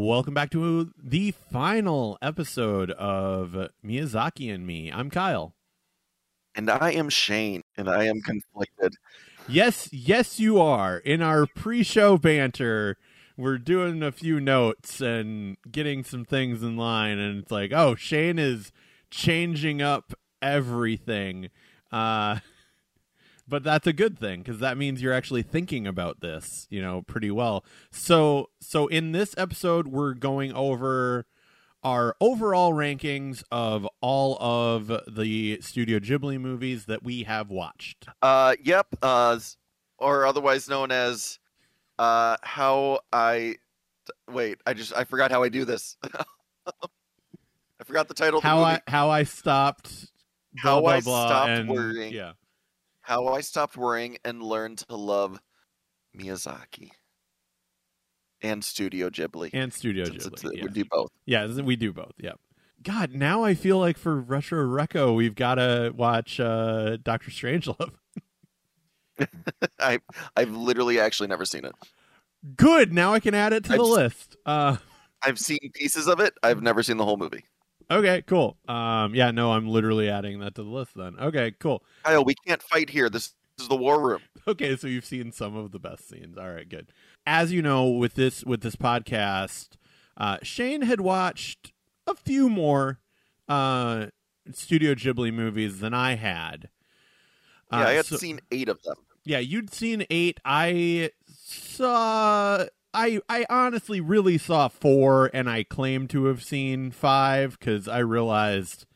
Welcome back to the final episode of Miyazaki and Me. I'm Kyle. And I am Shane, and I am conflicted. Yes, yes, you are. In our pre show banter, we're doing a few notes and getting some things in line, and it's like, oh, Shane is changing up everything. Uh, but that's a good thing because that means you're actually thinking about this, you know, pretty well. So, so in this episode, we're going over our overall rankings of all of the Studio Ghibli movies that we have watched. Uh, yep. Uh, or otherwise known as uh, how I wait. I just I forgot how I do this. I forgot the title. How the I how I stopped. Blah, how blah, I blah, stopped and, worrying. Yeah. How I stopped worrying and learned to love Miyazaki and Studio Ghibli. And Studio Since Ghibli. it's- yeah. We do both. Yeah, we do both. Yeah. God, now I feel like for Retro Reco, we've got to watch uh, Doctor Strangelove. I I've literally actually never seen it. Good. Now I can add it to the I've s- list. Uh, I've seen pieces of it. I've never seen the whole movie. Okay, cool. Um, yeah, no, I'm literally adding that to the list then. Okay, cool. Kyle, we can't fight here. This is the war room. Okay, so you've seen some of the best scenes. All right, good. As you know, with this with this podcast, uh, Shane had watched a few more uh, Studio Ghibli movies than I had. Yeah, Uh, I had so- seen eight of them. Yeah, you'd seen eight. I saw. I I honestly really saw four, and I claim to have seen five because I realized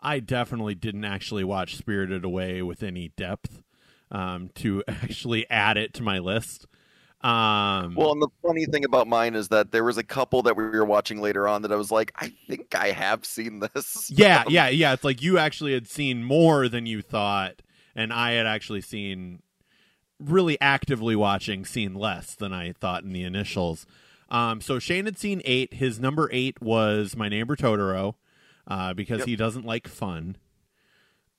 I definitely didn't actually watch Spirited Away with any depth um, to actually add it to my list. Um, Well, and the funny thing about mine is that there was a couple that we were watching later on that I was like, I think I have seen this. yeah, yeah, yeah. It's like you actually had seen more than you thought, and I had actually seen really actively watching seen less than I thought in the initials. Um, so Shane had seen eight. His number eight was My Neighbor Totoro, uh, because Yep. he doesn't like fun.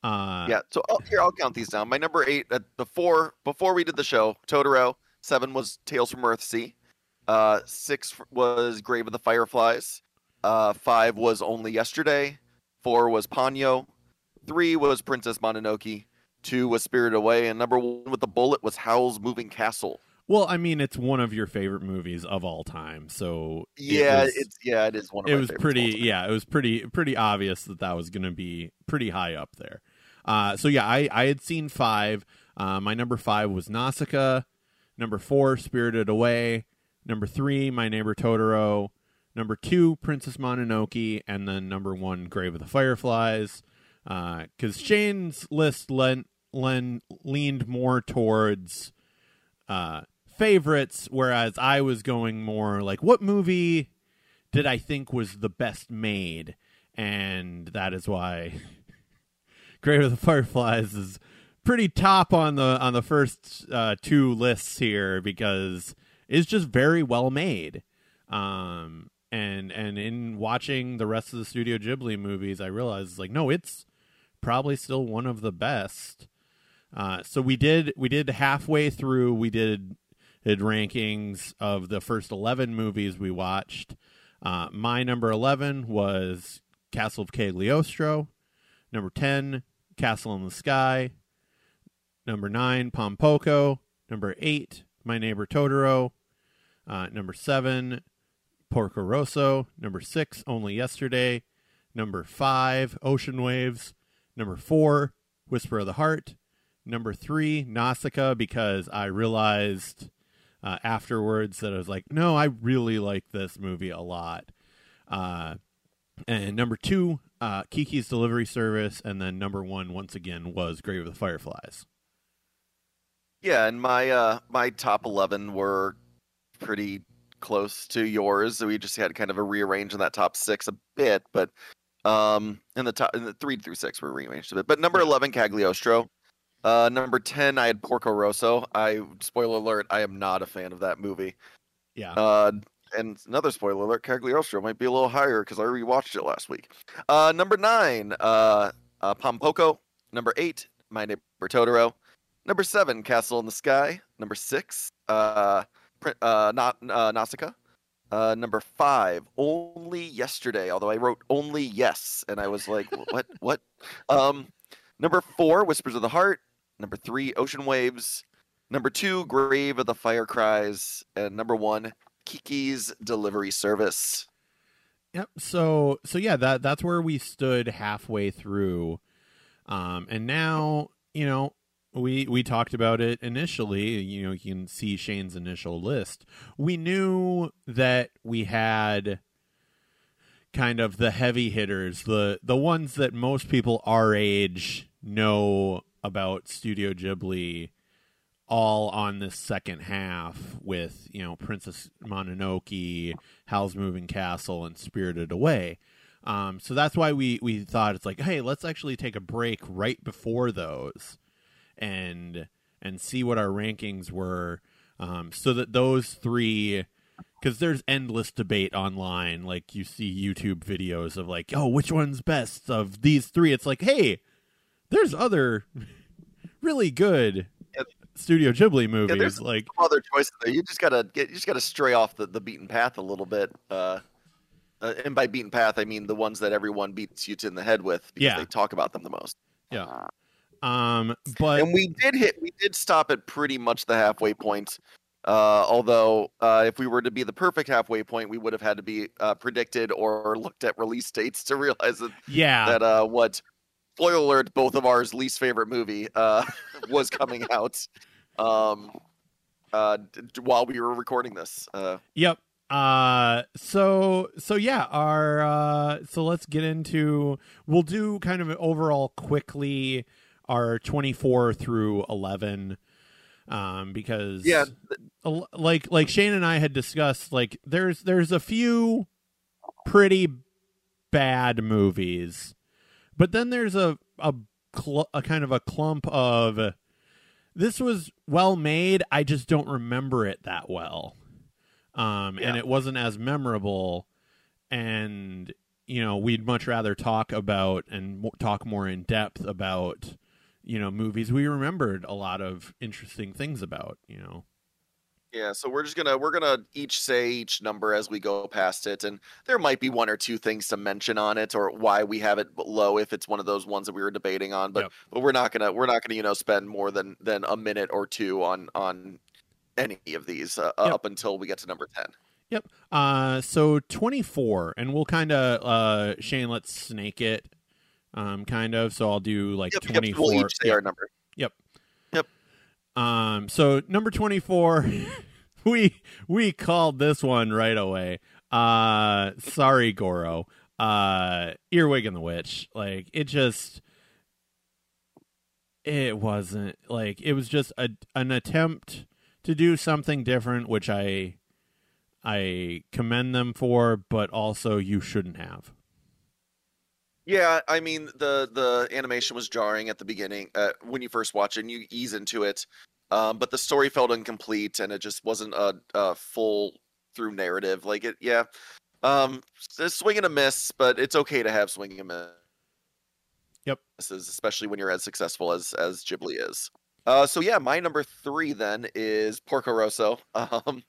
Uh, Yeah. So oh, here, I'll count these down. My number eight uh, before before we did the show, Totoro. Seven was Tales from Earthsea. Uh, six was Grave of the Fireflies. Uh, five was Only Yesterday. Four was Ponyo. Three was Princess Mononoke. Two was Spirited Away, and number one with the bullet was Howl's Moving Castle. Well, I mean, it's one of your favorite movies of all time, so it Yeah, was- it's yeah, it is one of it my was favorites of all pretty yeah it was pretty pretty obvious that that was going to be pretty high up there. Uh, so yeah I, I had seen five. Uh, my number five was nausicaa. Number four spirited away. Number three my neighbor totoro. Number two princess mononoke. And then number one grave of the fireflies. Because shane's list lent, len, leaned more towards uh, favorites whereas i was going more like what movie did I think was the best made, and that is why of the Fireflies is pretty top on the on the first uh, two lists here because it's just very well made. Um, and and in watching the rest of the Studio Ghibli movies, I realized like no, it's probably still one of the best. Uh, so we did we did halfway through we did did rankings of the first 11 movies we watched uh, my number 11 was Castle of Cagliostro. Number 10, Castle in the Sky. Number 9, Pompoko. Number 8, My Neighbor Totoro. Uh, number 7, Porco Rosso. Number 6, Only Yesterday. Number 5, Ocean Waves. Number 4, Whisper of the Heart. Number 3, Nausicaa, because I realized uh, afterwards that I was like, no, I really like this movie a lot. Uh, and number two, uh, Kiki's Delivery Service, and then number one, once again, was Grave of the Fireflies. Yeah, and my uh my top eleven were pretty close to yours. So we just had kind of a rearrange in that top six a bit, but um in the top the three through six were rearranged a bit. But number eleven, Cagliostro. Uh number ten, I had Porco Rosso. I spoiler alert, I am not a fan of that movie. Yeah. Uh and another spoiler alert, Cagliostro might be a little higher because I rewatched it last week. Uh number nine, uh, uh Pompoko. Number eight, My Neighbor Totoro. Number seven, Castle in the Sky. Number six, uh, uh, not uh, Nausicaa. Uh, number five, only yesterday. Although I wrote only yes, and I was like, what, what? Um, number four, Whispers of the Heart. Number three, Ocean Waves. Number two, Grave of the Fire Cries, and number one, Kiki's Delivery Service. Yep. So so yeah, that that's where we stood halfway through, um, and now you know we we talked about it initially. You know, you can see Shane's initial list. We knew that we had kind of the heavy hitters, the the ones that most people our age know about Studio Ghibli all on this second half with you know Princess Mononoke, Howl's Moving Castle, and Spirited Away. Um, so that's why we we thought it's like, hey, let's actually take a break right before those, and and see what our rankings were, um, so that those three. Because there's endless debate online, like you see YouTube videos of like, oh, which one's best of these three? It's like, hey, there's other really good Studio Ghibli movies. there's like Other choices there. You just gotta get. You just gotta stray off the, the beaten path a little bit. Uh, uh, and by beaten path, I mean the ones that everyone beats you to in the head with because Yeah. they talk about them the most. yeah. Um, but and we did hit. We did stop at pretty much the halfway point. Uh, although, uh, if we were to be the perfect halfway point, we would have had to be uh, predicted or looked at release dates to realize that yeah, that uh, what spoiler alert, both of ours least favorite movie uh, was coming out um, uh, d- while we were recording this. Uh, Yep. Uh so so yeah, our uh so let's get into we'll do kind of an overall quickly our 24 through 11 um because yeah, like like Shane and I had discussed like there's there's a few pretty bad movies but then there's a a, cl- a kind of a clump of this was well made. I just don't remember it that well. Um and it wasn't as memorable. And you know we'd much rather talk about and mo- talk more in depth about you know movies we remembered a lot of interesting things about you know yeah. So we're just gonna we're gonna each say each number as we go past it, and there might be one or two things to mention on it or why we have it low if it's one of those ones that we were debating on. But Yep. but we're not gonna we're not gonna you know spend more than than a minute or two on on any of these uh, Yep. up until we get to number ten. Yep. Uh, so 24, and we'll kind of, uh, Shane, let's snake it, um, kind of. So I'll do like Yep, yep, 24. We'll each say Yep. our number. Um, so number 24, we, we called this one right away. Uh, sorry, Goro. Uh, Earwig and the Witch. Like, it just, it wasn't like, it was just a, an attempt to do something different, which I, I commend them for, but also you shouldn't have. Yeah, I mean the the animation was jarring at the beginning uh, when you first watch it and you ease into it, um, but the story felt incomplete and it just wasn't a, a full through narrative. Like it, yeah, um, swing and a miss, but it's okay to have swing and a miss. Yep. misses, especially when you're as successful as as Ghibli is. Uh, so yeah, my number three then is Porco Rosso. Um,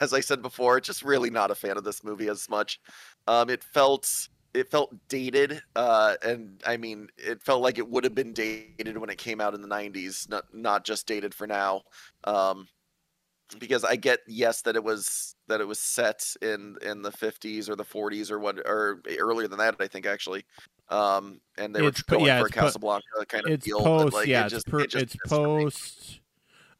as I said before, just really not a fan of this movie as much. Um, it felt it felt dated, uh, and I mean, it felt like it would have been dated when it came out in the '90s, not not just dated for now. Um, because I get yes that it was that it was set in in the 50s or the 40s or what or earlier than that, I think actually. Um, and they It's were going yeah, for a it's po- Casablanca kind of It's deal. post, like, yeah, it it's, just, per, it just it's missed for me. post.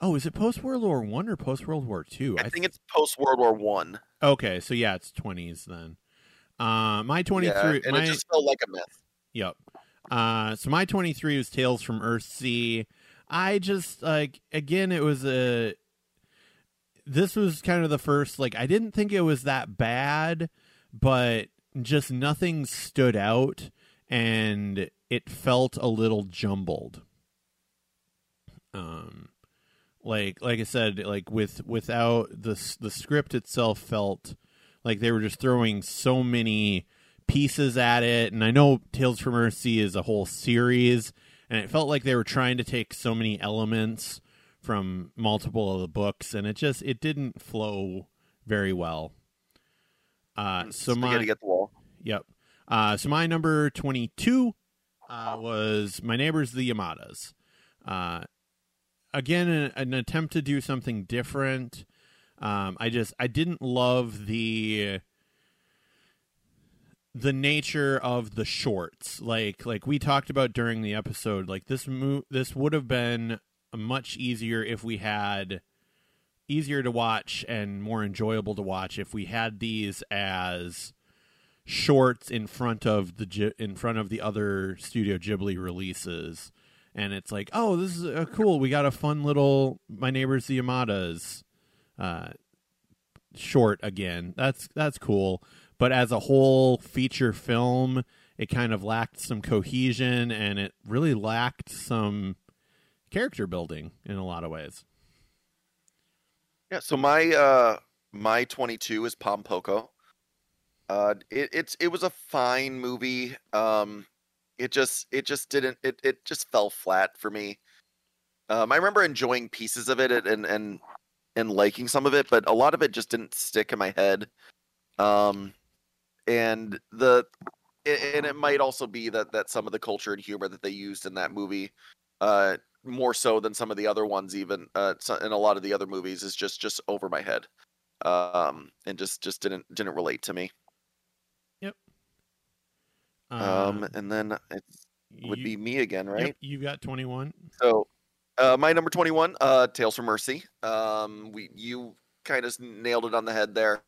Oh, is it post World War One or post World War Two? I think it's post World War One. okay. So yeah, it's twenties then. Uh, my 23. Yeah, and my, it just felt like a myth. Yep. Uh, so my 23 was Tales from Earthsea. I just like again it was a this was kind of the first like I didn't think it was that bad, but just nothing stood out and it felt a little jumbled. Um like like I said like with without the the script itself felt like they were just throwing so many pieces at it and i know tales from Earthsea is a whole series and it felt like they were trying to take so many elements from multiple of the books and it just it didn't flow very well Uh, Mm, so my get the wall. yep. Uh, so my number twenty two uh, was my neighbors the Yamadas. Uh, again, an, an attempt to do something different. Um, I just I didn't love the the nature of the shorts. Like like we talked about during the episode. Like this mo- this would have been much easier if we had easier to watch and more enjoyable to watch if we had these as shorts in front of the in front of the other Studio Ghibli releases. And it's like, oh, this is uh, cool. We got a fun little My Neighbors the Yamadas uh, short again. That's that's cool. But as a whole feature film, it kind of lacked some cohesion and it really lacked some character building in a lot of ways. Yeah, so my uh my 22 is Pompoko. Uh it it's it was a fine movie. Um it just it just didn't it it just fell flat for me. Um I remember enjoying pieces of it and and and liking some of it, but a lot of it just didn't stick in my head. Um and the and it might also be that that some of the culture and humor that they used in that movie uh more so than some of the other ones even uh in a lot of the other movies is just just over my head um and just just didn't didn't relate to me Yep. um Uh, and then it would you- be me again yep, right you got 21. so uh my number 21 uh tales from Earthsea um we you kind of nailed it on the head there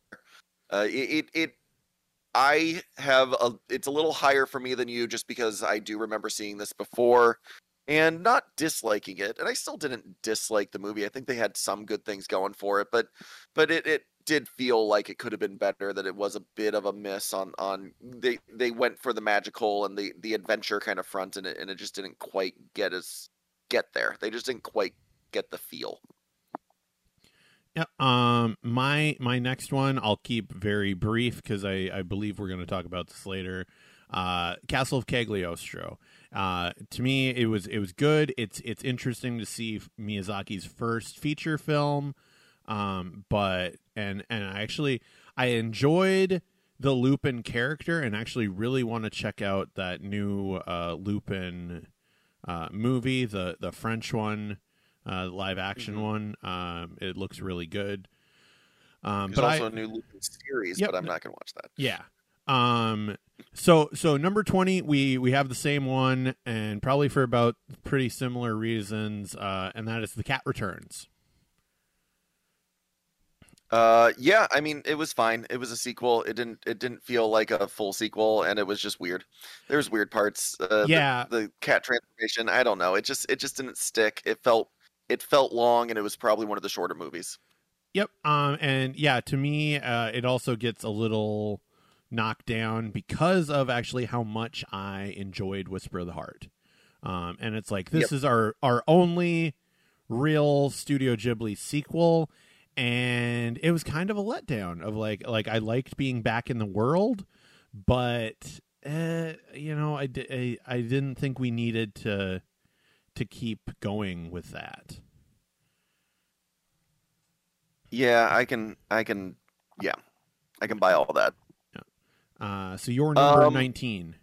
uh it it, it I have a it's a little higher for me than you just because I do remember seeing this before and not disliking it. And I still didn't dislike the movie. I think they had some good things going for it, but but it, it did feel like it could have been better that it was a bit of a miss on on they they went for the magical and the the adventure kind of front and it and it just didn't quite get as get there. They just didn't quite get the feel. Yeah. Um. My my next one I'll keep very brief because I I believe we're going to talk about this later. Uh, Castle of Cagliostro. Uh, to me, it was it was good. It's it's interesting to see Miyazaki's first feature film. Um. But and and I actually I enjoyed the Lupin character and actually really want to check out that new uh Lupin uh movie the the French one uh, live action Mhm. one. Um, it looks really good. Um, There's but also I, a new Lupin series, Yep, but I'm not gonna watch that. yeah. Um, so so number twenty, we we have the same one, and probably for about pretty similar reasons, uh, and that is the Cat Returns. Uh, yeah, I mean, it was fine. It was a sequel. It didn't. It didn't feel like a full sequel, and it was just weird. There's weird parts. Uh, the- Yeah. the, cat transformation. I don't know. It just. It just didn't stick. It felt. It felt long, and it was probably one of the shorter movies. Yep. Um, and yeah, to me, uh, it also gets a little knocked down because of actually how much I enjoyed Whisper of the Heart. Um, and it's like this Yep. is our our only real Studio Ghibli sequel, and it was kind of a letdown. Of like like I liked being back in the world, but uh, you know I, I I didn't think we needed to to keep going with that. Yeah, I can. I can. Yeah, I can buy all that. Yeah. Uh, so you're number Um, nineteen.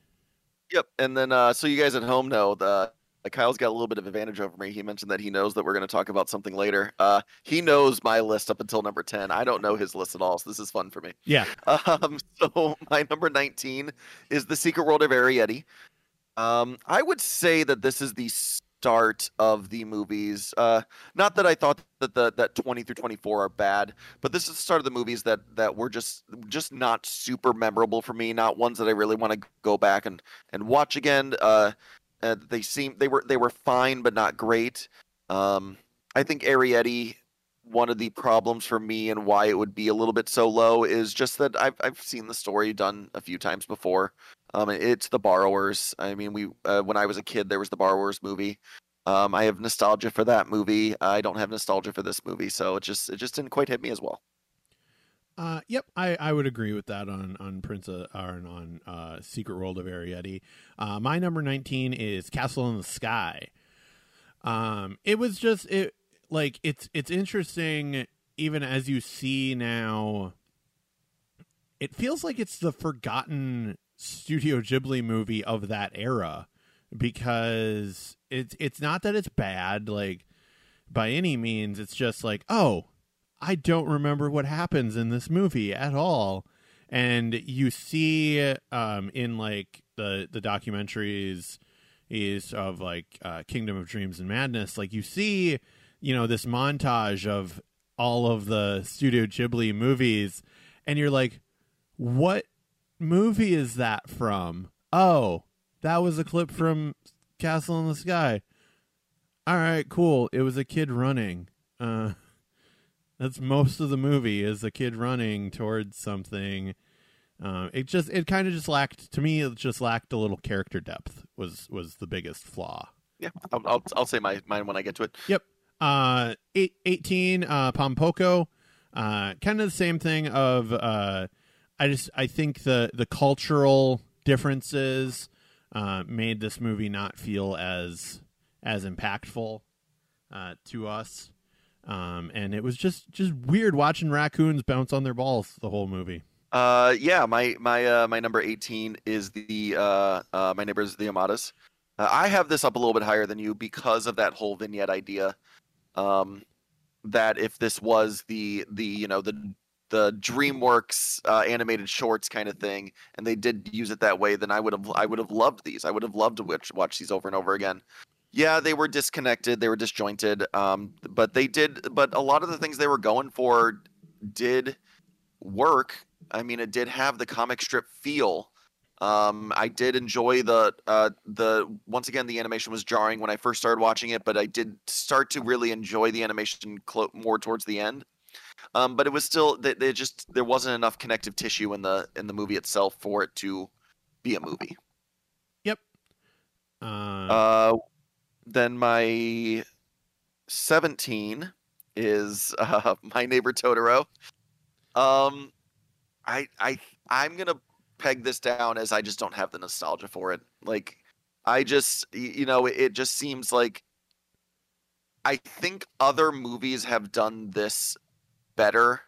Yep. And then, uh, so you guys at home know the uh, Kyle's got a little bit of advantage over me. He mentioned that he knows that we're going to talk about something later. Uh, he knows my list up until number ten. I don't know his list at all, so this is fun for me. Yeah. Um, so my number 19 is The Secret World of Arrietty. Um, I would say that this is the start of the movies. Uh, not that I thought that the that 20 through 24 are bad, but this is the start of the movies that that were just just not super memorable for me. Not ones that I really want to go back and and watch again. Uh, uh, they seem they were they were fine, but not great. Um, I think Arrietty one of the problems for me and why it would be a little bit so low is just that I've I've seen the story done a few times before. Um, it's the borrowers. I mean, we uh, when I was a kid, there was the borrowers movie. Um, I have nostalgia for that movie. I don't have nostalgia for this movie, so it just it just didn't quite hit me as well. Uh, yep, I, I would agree with that on on Prince of, on uh, Secret World of Arrietty. Uh, my number nineteen is Castle in the Sky. Um, it was just it like it's it's interesting even as you see now it feels like it's the forgotten Studio Ghibli movie of that era because it's it's not that it's bad like by any means it's just like oh I don't remember what happens in this movie at all. And you see um in like the the documentaries is of like uh, Kingdom of Dreams and Madness like you see you know this montage of all of the Studio Ghibli movies and you're like what movie is that from? Oh that was a clip from Castle in the Sky. All right cool. It was a kid running. Uh that's most of the movie is a kid running towards something uh, it just it kind of just lacked to me it just lacked a little character depth was was the biggest flaw Yeah, I'll, I'll I'll say my mine when I get to it. Yep. Uh eight, 18 uh pompoko uh kind of the same thing of uh i just i think the the cultural differences uh made this movie not feel as as impactful uh to us um and it was just just weird watching raccoons bounce on their balls the whole movie Uh, yeah, my my uh, my number eighteen is the uh, uh my neighbors the Yamadas. Uh, I have this up a little bit higher than you because of that whole vignette idea. Um, that if this was the the you know the the DreamWorks uh, animated shorts kind of thing, and they did use it that way, then I would have I would have loved these. I would have loved to watch, watch these over and over again. Yeah, they were disconnected, they were disjointed, um, but they did. But a lot of the things they were going for did work. I mean, it did have the comic strip feel. Um, I did enjoy the uh, the once again the animation was jarring when I first started watching it, but I did start to really enjoy the animation clo- more towards the end. Um, but it was still they, they just there wasn't enough connective tissue in the in the movie itself for it to be a movie. uh, Uh, then my 17 is uh, my neighbor Totoro. Um, I I I'm gonna peg this down as I just don't have the nostalgia for it. Like, I just you know it, it just seems like I think other movies have done this better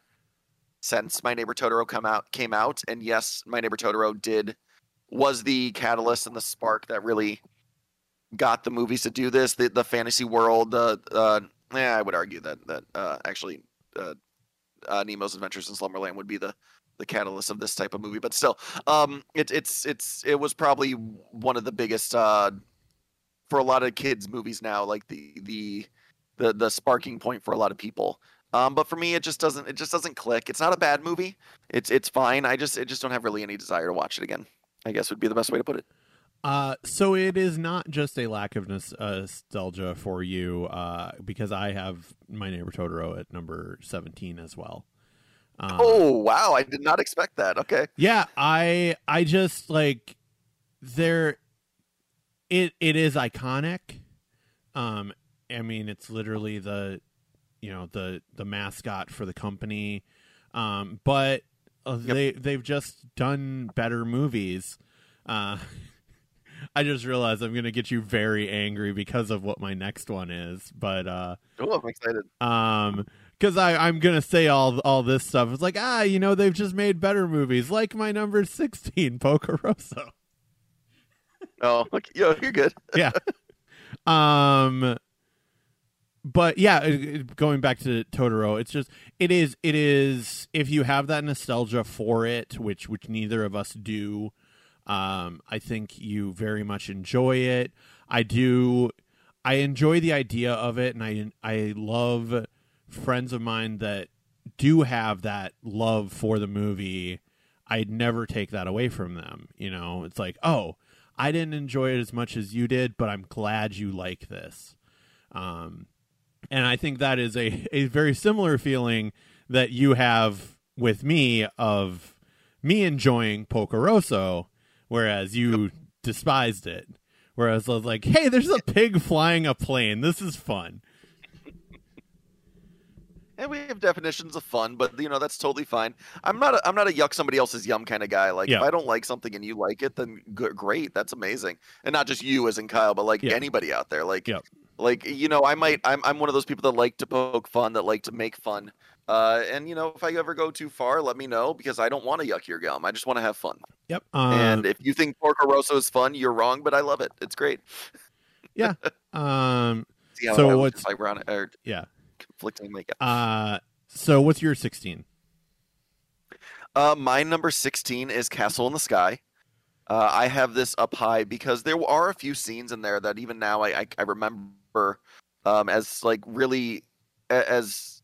since My Neighbor Totoro come out came out, and yes, My Neighbor Totoro did was the catalyst and the spark that really got the movies to do this. The the fantasy world, uh, uh, yeah, I would argue that that uh, actually uh, uh, Nemo's Adventures in Slumberland would be the the catalyst of this type of movie. But still, um, it, it's it's it was probably one of the biggest uh, for a lot of kids movies now, like the the the the sparking point for a lot of people. Um, but for me, it just doesn't it just doesn't click. It's not a bad movie. It's it's fine. I just I just don't have really any desire to watch it again. I guess would be the best way to put it. Uh, so it is not just a lack of uh, nostalgia for you, uh, because I have my neighbor Totoro at number seventeen as well. Um, Oh wow, I did not expect that. Okay. yeah, I I just like there. It it is iconic. Um, I mean, it's literally the, you know, the the mascot for the company. Um, but uh, Yep. they they've just done better movies. Uh, I just realized I'm gonna get you very angry because of what my next one is, but uh, Oh, I'm excited. um, because I I'm gonna say all all this stuff. It's like ah, you know, they've just made better movies, like my number sixteen, Porco Rosso. Oh, okay. Yo, you're good. yeah. Um but yeah, it- going back to Totoro, it's just it is it is if you have that nostalgia for it, which which neither of us do, um I think you very much enjoy it. I do I enjoy the idea of it and I I love friends of mine that do have that love for the movie. I'd never take that away from them, you know. It's like, "Oh, I didn't enjoy it as much as you did, but I'm glad you like this. Um, and I think that is a, a very similar feeling that you have with me of me enjoying Porco Rosso, whereas you despised it. Whereas I was like, hey, there's a pig flying a plane. This is fun. And we have definitions of fun, but you know that's totally fine. I'm not a, I'm not a yuck somebody else's yum kind of guy. Like Yeah. if I don't like something and you like it, then good, great, that's amazing. And not just you as in Kyle, but like Yeah. anybody out there. Like Yeah. like you know, I might I'm I'm one of those people that like to poke fun, that like to make fun. Uh, and you know, if I ever go too far, let me know because I don't want to yuck your gum. I just want to have fun. Yep. Um, and if you think Porco Rosso is fun, you're wrong, but I love it. It's great. um, See how So what's- ironic or yeah. conflicting makeup. Uh, so what's your 16? Uh, my number 16 is Castle in the Sky. Uh, I have this up high because there are a few scenes in there that even now I, I, I remember um, as like really as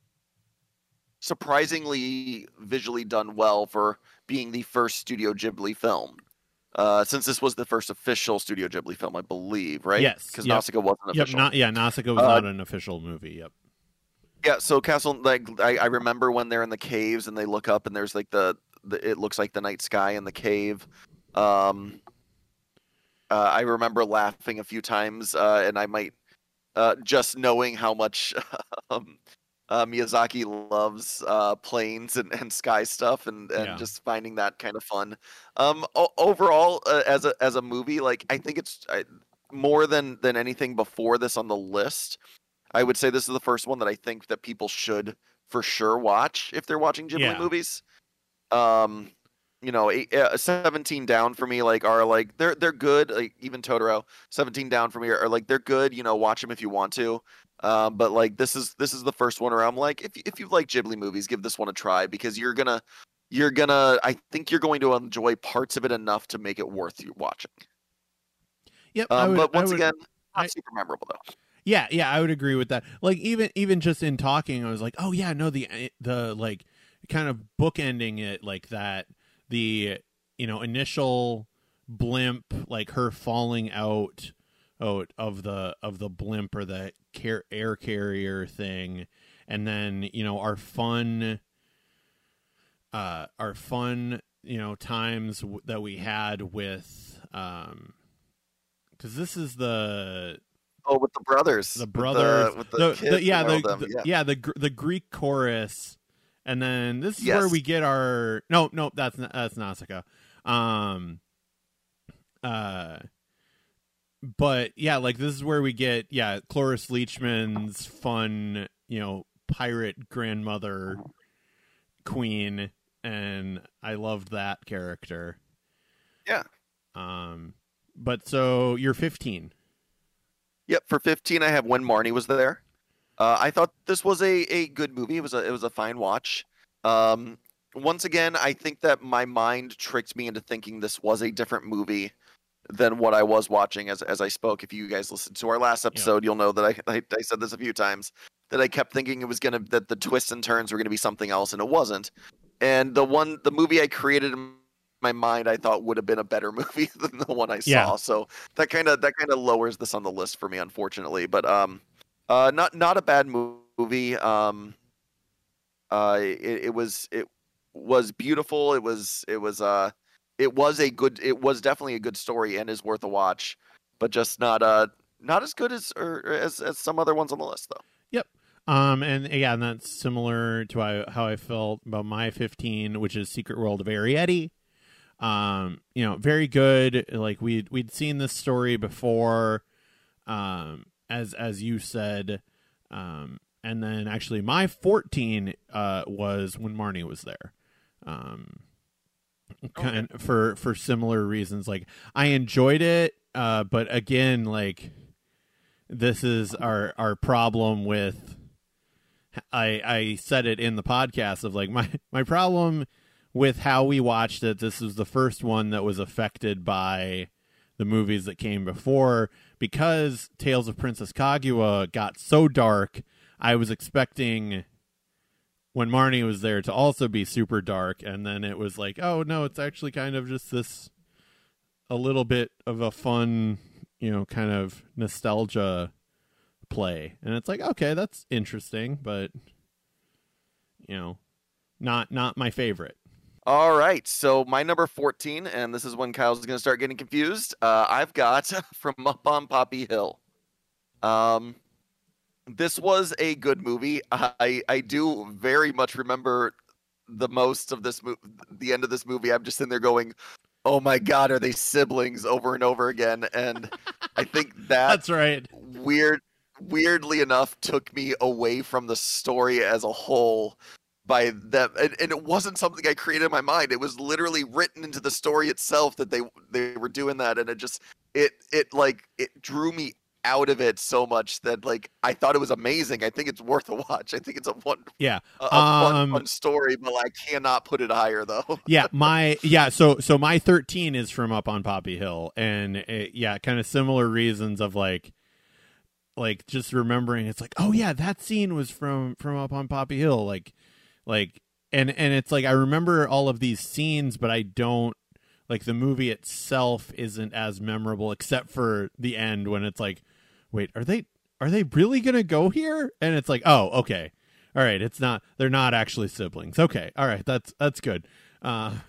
surprisingly visually done well for being the first Studio Ghibli film. Uh, since this was the first official Studio Ghibli film, I believe, right? Yes, because yep. Nausicaa wasn't Yep. official. Not yeah. Nausicaa was Uh, not an official movie. Yep. Yeah, so Castle, like I, I remember when they're in the caves and they look up and there's like the, the it looks like the night sky in the cave. Um, uh, I remember laughing a few times, uh, and I might uh, just knowing how much um, uh, Miyazaki loves uh, planes and, and sky stuff, and, and Yeah. just finding that kind of fun. Um, o- overall, uh, as a as a movie, like I think it's I, more than than anything before this on the list. I would say this is the first one that I think that people should for sure watch if they're watching Ghibli Yeah. movies. Um, you know, eight, uh, seventeen down for me like are like they're they're good. Like even Totoro, seventeen down for me are, are like they're good. You know, watch them if you want to. Um, but like this is this is the first one where I'm like, if if you like Ghibli movies, give this one a try because you're gonna you're gonna I think you're going to enjoy parts of it enough to make it worth you watching. Yep. Um, would, but once would- again, not I- super memorable though. Yeah, yeah, I would agree with that. Like even even just in talking, I was like, oh yeah, no, the eh, the like kind of bookending it like that. The you know initial blimp, like her falling out out of the of the blimp or the car- air carrier thing, and then you know our fun, uh, our fun you know times w- that we had with um. Because this is the Oh, with the brothers, the with brothers, with the, the- the- yeah, the, the- yeah. yeah, the the Greek chorus, and then this is where we get our no, no, that's not- that's Nausicaa, um, uh, but yeah, like this is where we get yeah, Cloris Leachman's fun, you know, pirate grandmother queen, and I loved that character. Yeah. Um, but so you're 15. Yep, for 15 I have when Marnie was there. Uh, I thought this was a, a good movie. It was a it was a fine watch. Um, once again, I think that my mind tricked me into thinking this was a different movie than what I was watching as as I spoke. If you guys listened to our last episode, you'll know that I, I I said this a few times that I kept thinking it was gonna that the twists and turns were gonna be something else, and it wasn't. And the one the movie I created in my mind I thought would have been a better movie than the one I saw. Yeah. So that kind of that kind of lowers this on the list for me, unfortunately. But um, uh, not not a bad movie. Um, uh, it, it was it was beautiful. It was it was uh, it was a good. It was definitely a good story and is worth a watch, but just not uh not as good as or as as some other ones on the list though. Yep. Um, and yeah, and that's similar to how, I felt about my 15, which is Secret World of Arrietty. Um, you know, very good. Like we we'd seen this story before, um, as as you said, um, and then actually my 14 uh was when Marnie was there. Um, kind for for similar reasons. Like I enjoyed it, uh, but again, like this is our our problem with I I said it in the podcast of like my my problem with how we watched it. This is the first one that was affected by the movies that came before because Tales of Princess Kaguya got so dark. I was expecting when Marnie was there to also be super dark, and then it was like, oh no, it's actually kind of just this a little bit of a fun, you know, kind of nostalgia play and it's like okay that's interesting but you know not not my favorite All right, so my number 14, and this is when Kyle's going to start getting confused. Uh, I've got from Up on Poppy Hill. Um, this was a good movie. I I do very much remember the most of this movie. The end of this movie, I'm just in there going, "Oh my God, are they siblings?" over and over again, and I think that that's right weird weirdly enough took me away from the story as a whole by them, and, and it wasn't something I created in my mind. It was literally written into the story itself that they they were doing that, and it just it it like it drew me out of it so much that like I thought it was amazing. I think it's worth a watch. I think it's a one Yeah. a, a fun, Um, fun story, but I cannot put it higher though. yeah, my yeah, so so my 13 is from Up on Poppy Hill and it, yeah, kind of similar reasons of like like just remembering it's like, "Oh yeah, that scene was from from Up on Poppy Hill." Like like and and it's like I remember all of these scenes, but I don't like the movie itself isn't as memorable except for the end when it's like, "Wait, are they are they really going to go here?" And it's like, "Oh, okay." All right, it's not they're not actually siblings. Okay. All right, that's that's good. Uh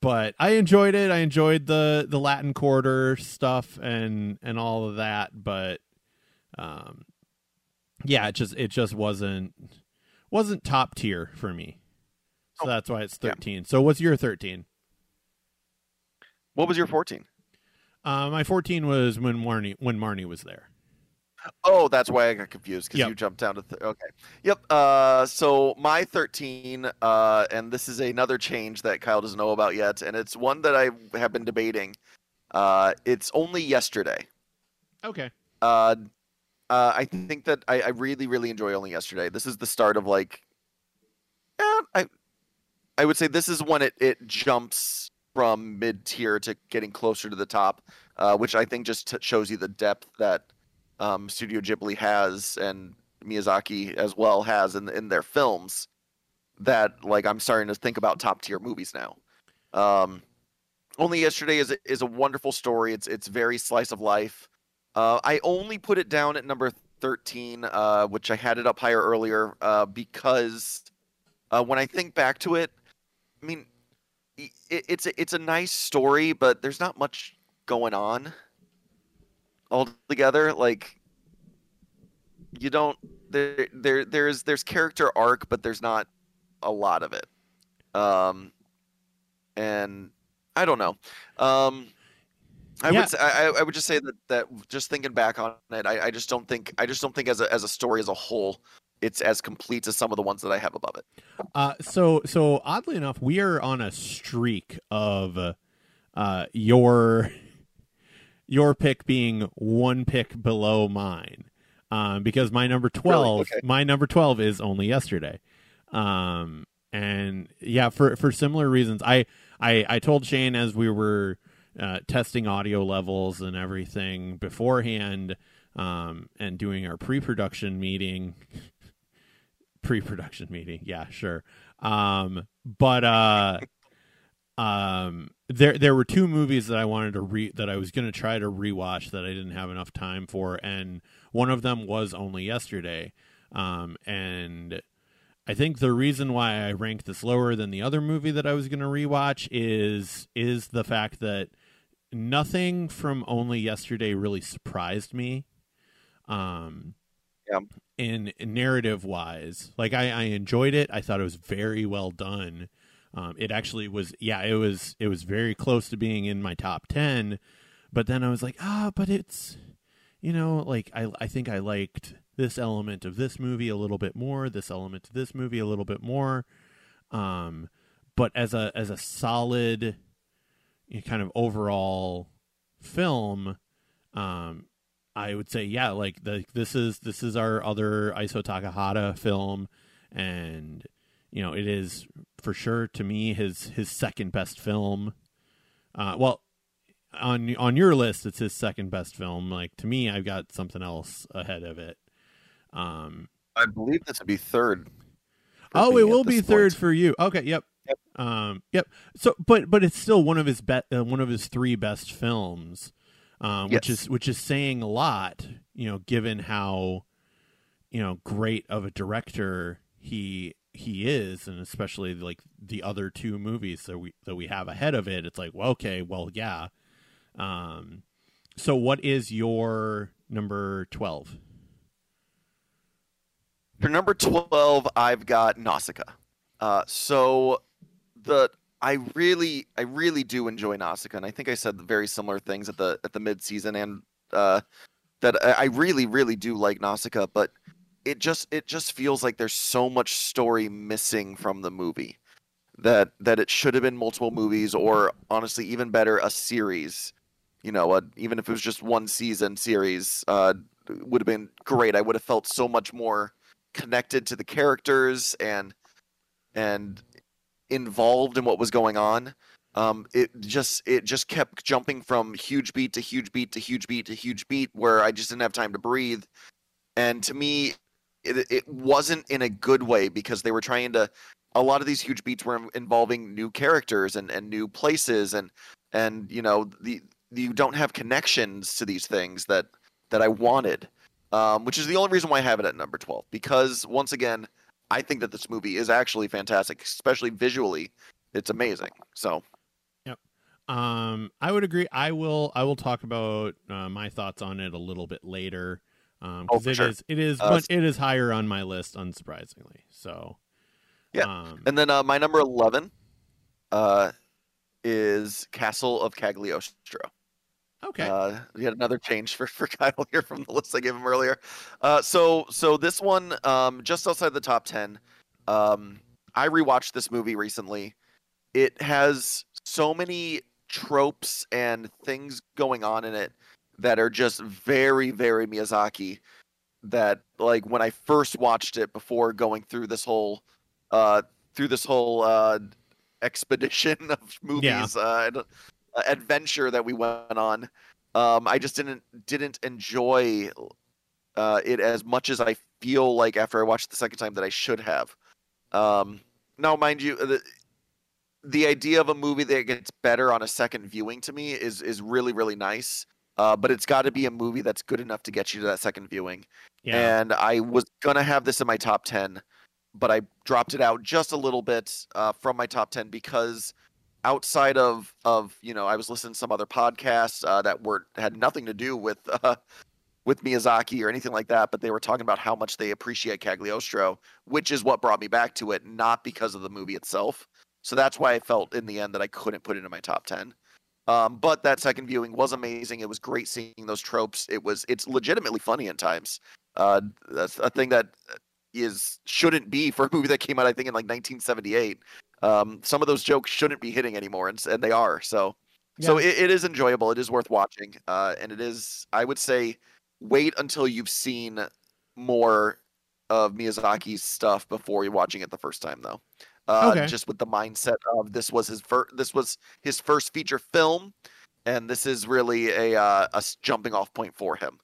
but I enjoyed it. I enjoyed the the Latin Quarter stuff and and all of that, but um yeah, it just it just wasn't wasn't top tier for me. So Oh, that's why it's yeah. 13. So what's your 13? What was your fourteen? Uh, my 14 was when Marnie when Marnie was there. Oh, that's why I got confused because Yep. you jumped down to th- okay. Yep. Uh, so my thirteen, uh, and this is another change that Kyle doesn't know about yet, and it's one that I have been debating. Uh, it's only yesterday. Okay. Uh, uh, I think that I, I really, really enjoy only yesterday. This is the start of like, eh, I, I would say this is when it it jumps from mid tier to getting closer to the top, uh, which I think just t- shows you the depth that um, Studio Ghibli has and Miyazaki as well has in in their films. That like I'm starting to think about top tier movies now. Um, only yesterday is is a wonderful story. It's it's very slice of life. Uh, I only put it down at number 13, uh, which I had it up higher earlier, uh, because uh, when I think back to it, I mean, it, it's a, it's a nice story, but there's not much going on altogether. Like, you don't there there there's there's character arc, but there's not a lot of it. Um, and I don't know. Um, I Yeah. would say, I, I- I would just say that that just thinking back on it, I, I just don't think I just don't think as a as a story as a whole, it's as complete as some of the ones that I have above it. Uh, so so oddly enough, we are on a streak of uh, your your pick being one pick below mine, um, because my number twelve, Okay. my number twelve is only yesterday, um, and yeah, for for similar reasons, I I I told Shane as we were uh, testing audio levels and everything beforehand, um, and doing our pre-production meeting pre-production meeting. Yeah sure. Um but uh um there there were two movies that i wanted to re that i was going to try to rewatch that i didn't have enough time for and one of them was only yesterday. Um and i think the reason why i ranked this lower than the other movie that i was going to rewatch is is the fact that nothing from only yesterday really surprised me. Um Yeah. in narrative wise like I, I enjoyed it. I thought it was very well done. Um, it actually was yeah it was it was very close to being in my top 10 but then i was like ah but it's you know like i i think i liked this element of this movie a little bit more this element of this movie a little bit more. Um but as a as a solid you know, kind of overall film um I would say yeah, like the this is this is our other Isao Takahata film, and you know it is for sure to me his his second best film. Uh, well, on on your list, it's his second best film. Like to me, I've got something else ahead of it. Um, I believe this would be third. oh, it will be third point. for you. Okay, yep. Yep. Um, yep. So, but but it's still one of his be- uh, one of his three best films, um, which is which is saying a lot. You know, given how you know great of a director he he is, and especially like the other two movies that we that we have ahead of it. It's like, well, okay, well, yeah. Um, so what is your number twelve? For number 12, I've got Nausicaa. Uh, so the I really I really do enjoy Nausicaa, and I think I said very similar things at the at the mid season, and uh, that I I really really do like Nausicaa. But it just it just feels like there's so much story missing from the movie that that it should have been multiple movies or honestly even better a series you know a, even if it was just one season series uh, would have been great i would have felt so much more connected to the characters and and involved in what was going on um, it just it just kept jumping from huge beat to huge beat to huge beat to huge beat where i just didn't have time to breathe and to me it, it wasn't in a good way because they were trying to a lot of these huge beats were involving new characters and, and new places and and you know the you don't have connections to these things that that I wanted, um, which is the only reason why I have it at number twelve. Because once again, I think that this movie is actually fantastic, especially visually. It's amazing. So, yep. Um, I would agree. I will. I will talk about uh, my thoughts on it a little bit later. Um, oh, it sure. is, it is uh, it is higher on my list, unsurprisingly. So, yeah. Um, and then uh, my number eleven, uh, is Castle of Cagliostro. Okay. Uh, we had another change for, for Kyle here from the list I gave him earlier. Uh, so so this one, um, just outside the top ten. Um, I rewatched this movie recently. It has so many tropes and things going on in it that are just very very Miyazaki. That like when I first watched it before going through this whole uh, through this whole uh, expedition of movies. Yeah. Uh, adventure that we went on. Um, I just didn't didn't enjoy uh, it as much as I feel like after I watched the second time that I should have. Um, now, mind you, the, the idea of a movie that gets better on a second viewing to me is is really really nice. Uh, but it's got to be a movie that's good enough to get you to that second viewing. Yeah. And I was gonna have this in my top ten, but I dropped it out just a little bit uh, from my top ten because outside of of you know I was listening to some other podcasts uh, that were had nothing to do with uh, with Miyazaki or anything like that, but they were talking about how much they appreciate Cagliostro, which is what brought me back to it, not because of the movie itself. So that's why I felt in the end that I couldn't put it in my top ten. Um, but that second viewing was amazing. It was great seeing those tropes. It was it's legitimately funny at times. Uh, that's a thing that is shouldn't be for a movie that came out I think in like 1978 um, some of those jokes shouldn't be hitting anymore, and, and they are. So, yeah. so it, it is enjoyable. It is worth watching, uh, and it is. I would say, wait until you've seen more of Miyazaki's stuff before you're watching it the first time, though. Uh, okay. Just with the mindset of this was his first. This was his first feature film, and this is really a uh, a jumping off point for him.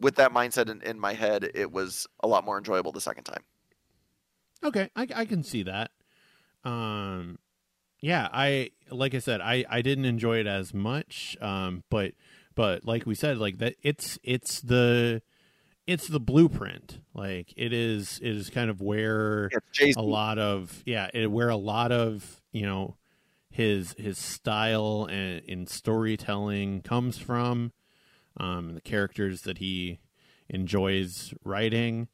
With that mindset in, in my head, it was a lot more enjoyable the second time. Okay, I, I can see that um yeah i like i said i i didn't enjoy it as much um but but like we said like that it's it's the it's the blueprint. Like it is it is kind of where a lot of yeah it, where a lot of you know his his style and in storytelling comes from um the characters that he enjoys writing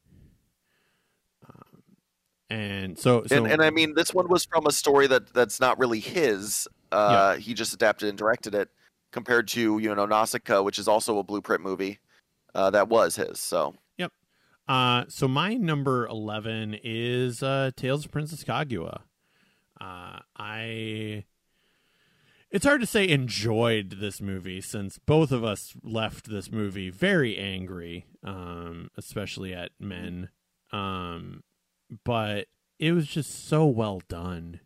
and so, so and, and, I mean, this one was from a story that that's not really his. Uh, yeah. He just adapted and directed it, compared to you know Nausicaa, which is also a blueprint movie uh, that was his. So, yep. Uh, so my number eleven is uh, Tales of Princess Kaguya. Uh, I. It's hard to say enjoyed this movie since both of us left this movie very angry, um, especially at men. Um, but it was just so well done.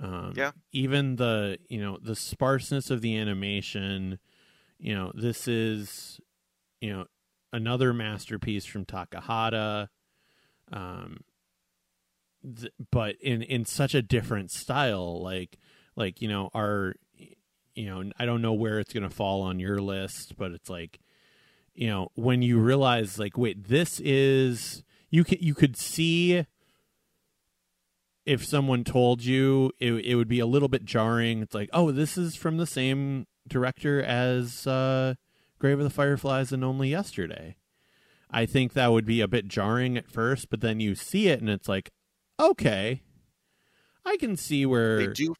Um, yeah. Even the you know the sparseness of the animation, you know this is you know another masterpiece from Takahata, um, th- but in in such a different style. Like like you know our you know I don't know where it's gonna fall on your list, but it's like you know when you realize like wait this is you can you could see if someone told you it, it would be a little bit jarring. It's like oh this is from the same director as uh, grave of the fireflies and only yesterday. I think that would be a bit jarring at first but then you see it and it's like okay i can see where they do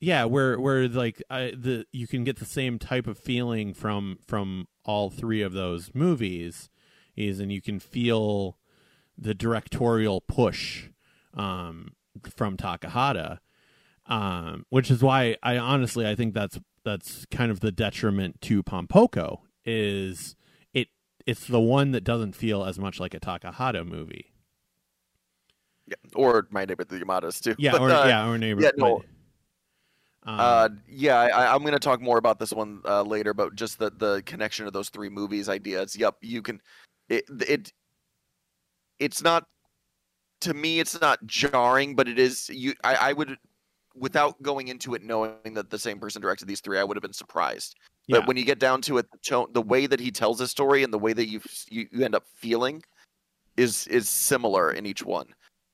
yeah where where like I, the you can get the same type of feeling from from all three of those movies is, and you can feel the directorial push um, from Takahata, um, which is why I honestly I think that's that's kind of the detriment to Pompoko is it it's the one that doesn't feel as much like a Takahata movie. Yeah, or my neighbor the Yamadas too. Yeah, But, or uh, yeah, or neighbor. yeah, no. um, Uh, yeah, I, I'm going to talk more about this one uh, later, but just the the connection of those three movies ideas. Yep, you can. It it it's not to me. It's not jarring, but it is. You, I, I would, without going into it knowing that the same person directed these three, I would have been surprised. yeah, But when you get down to it, the tone, the way that he tells his story and the way that you you, you end up feeling is is similar in each one.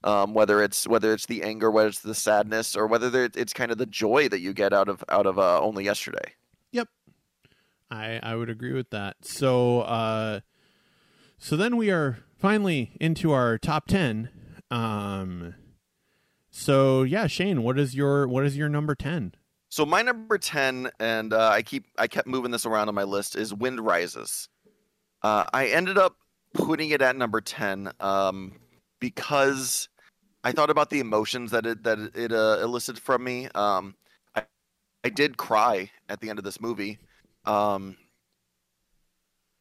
Um, whether it's whether it's the anger, whether it's the sadness, or whether it's kind of the joy that you get out of out of uh, only yesterday. Yep i I would agree with that. So uh so then we are finally into our top 10. Um so yeah, Shane, what is your what is your number 10? So my number ten, and uh, I keep I kept moving this around on my list, is Wind Rises. Uh, I ended up putting it at number ten um, because I thought about the emotions that it that it uh, elicited from me. Um, I I did cry at the end of this movie. Um,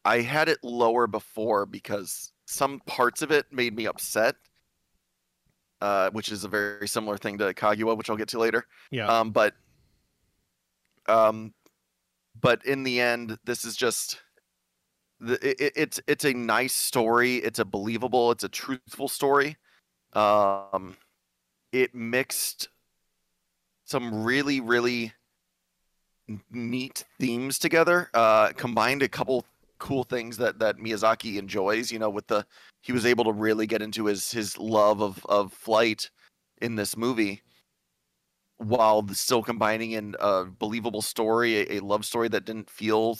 I had it lower before because some parts of it made me upset, uh, which is a very similar thing to Kaguya, which I'll get to later. Yeah. Um, but um, but in the end, this is just the it, it- it's it's a nice story. It's a believable. It's a truthful story. Um, it mixed some really really neat themes together. Uh, combined a couple cool things that that Miyazaki enjoys. You know, with the he was able to really get into his his love of of flight in this movie while still combining in a believable story, a, a love story that didn't feel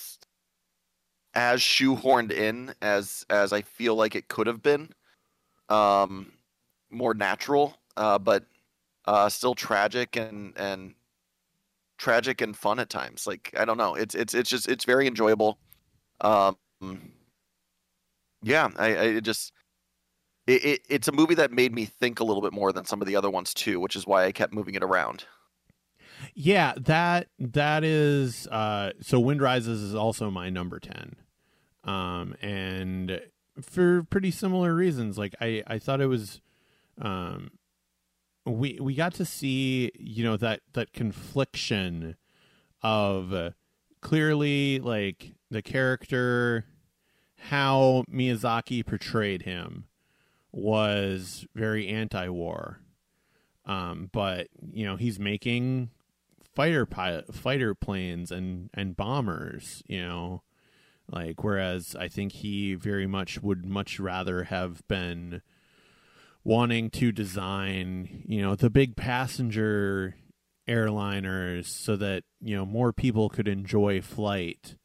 as shoehorned in as as I feel like it could have been, um, more natural, uh, but uh, still tragic and and tragic and fun at times. Like I don't know, it's it's it's just it's very enjoyable. Um, yeah, I, I just it, it, it's a movie that made me think a little bit more than some of the other ones too, which is why I kept moving it around. Yeah, that that is uh so Wind Rises is also my number 10. Um and for pretty similar reasons. Like I I thought it was um we we got to see, you know, that that confliction of uh, clearly like the character how Miyazaki portrayed him was very anti-war. Um, but you know he's making fighter pilot fighter planes and and bombers you know like whereas i think he very much would much rather have been wanting to design you know the big passenger airliners so that you know more people could enjoy flight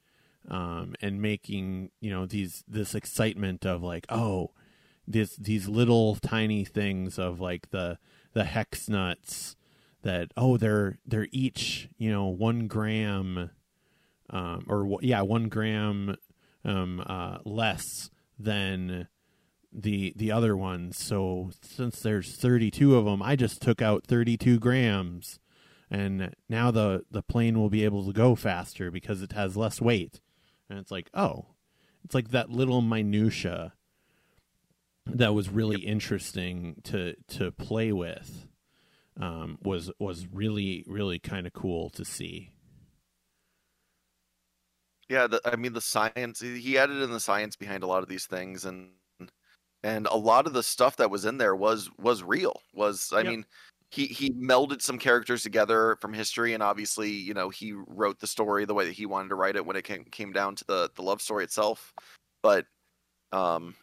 um, and making you know these this excitement of like oh this these little tiny things of like the the hex nuts that oh they're they're each you know one gram um or yeah one gram um uh less than the the other ones. So since there's 32 of them i just took out 32 grams and now the the plane will be able to go faster because it has less weight and it's like oh it's like that little minutia that was really interesting to to play with um, was was really really kind of cool to see. Yeah, the, I mean the science. He added in the science behind a lot of these things, and and a lot of the stuff that was in there was was real. Was I Yep. mean, he he melded some characters together from history, and obviously, you know, he wrote the story the way that he wanted to write it when it came came down to the the love story itself. But um,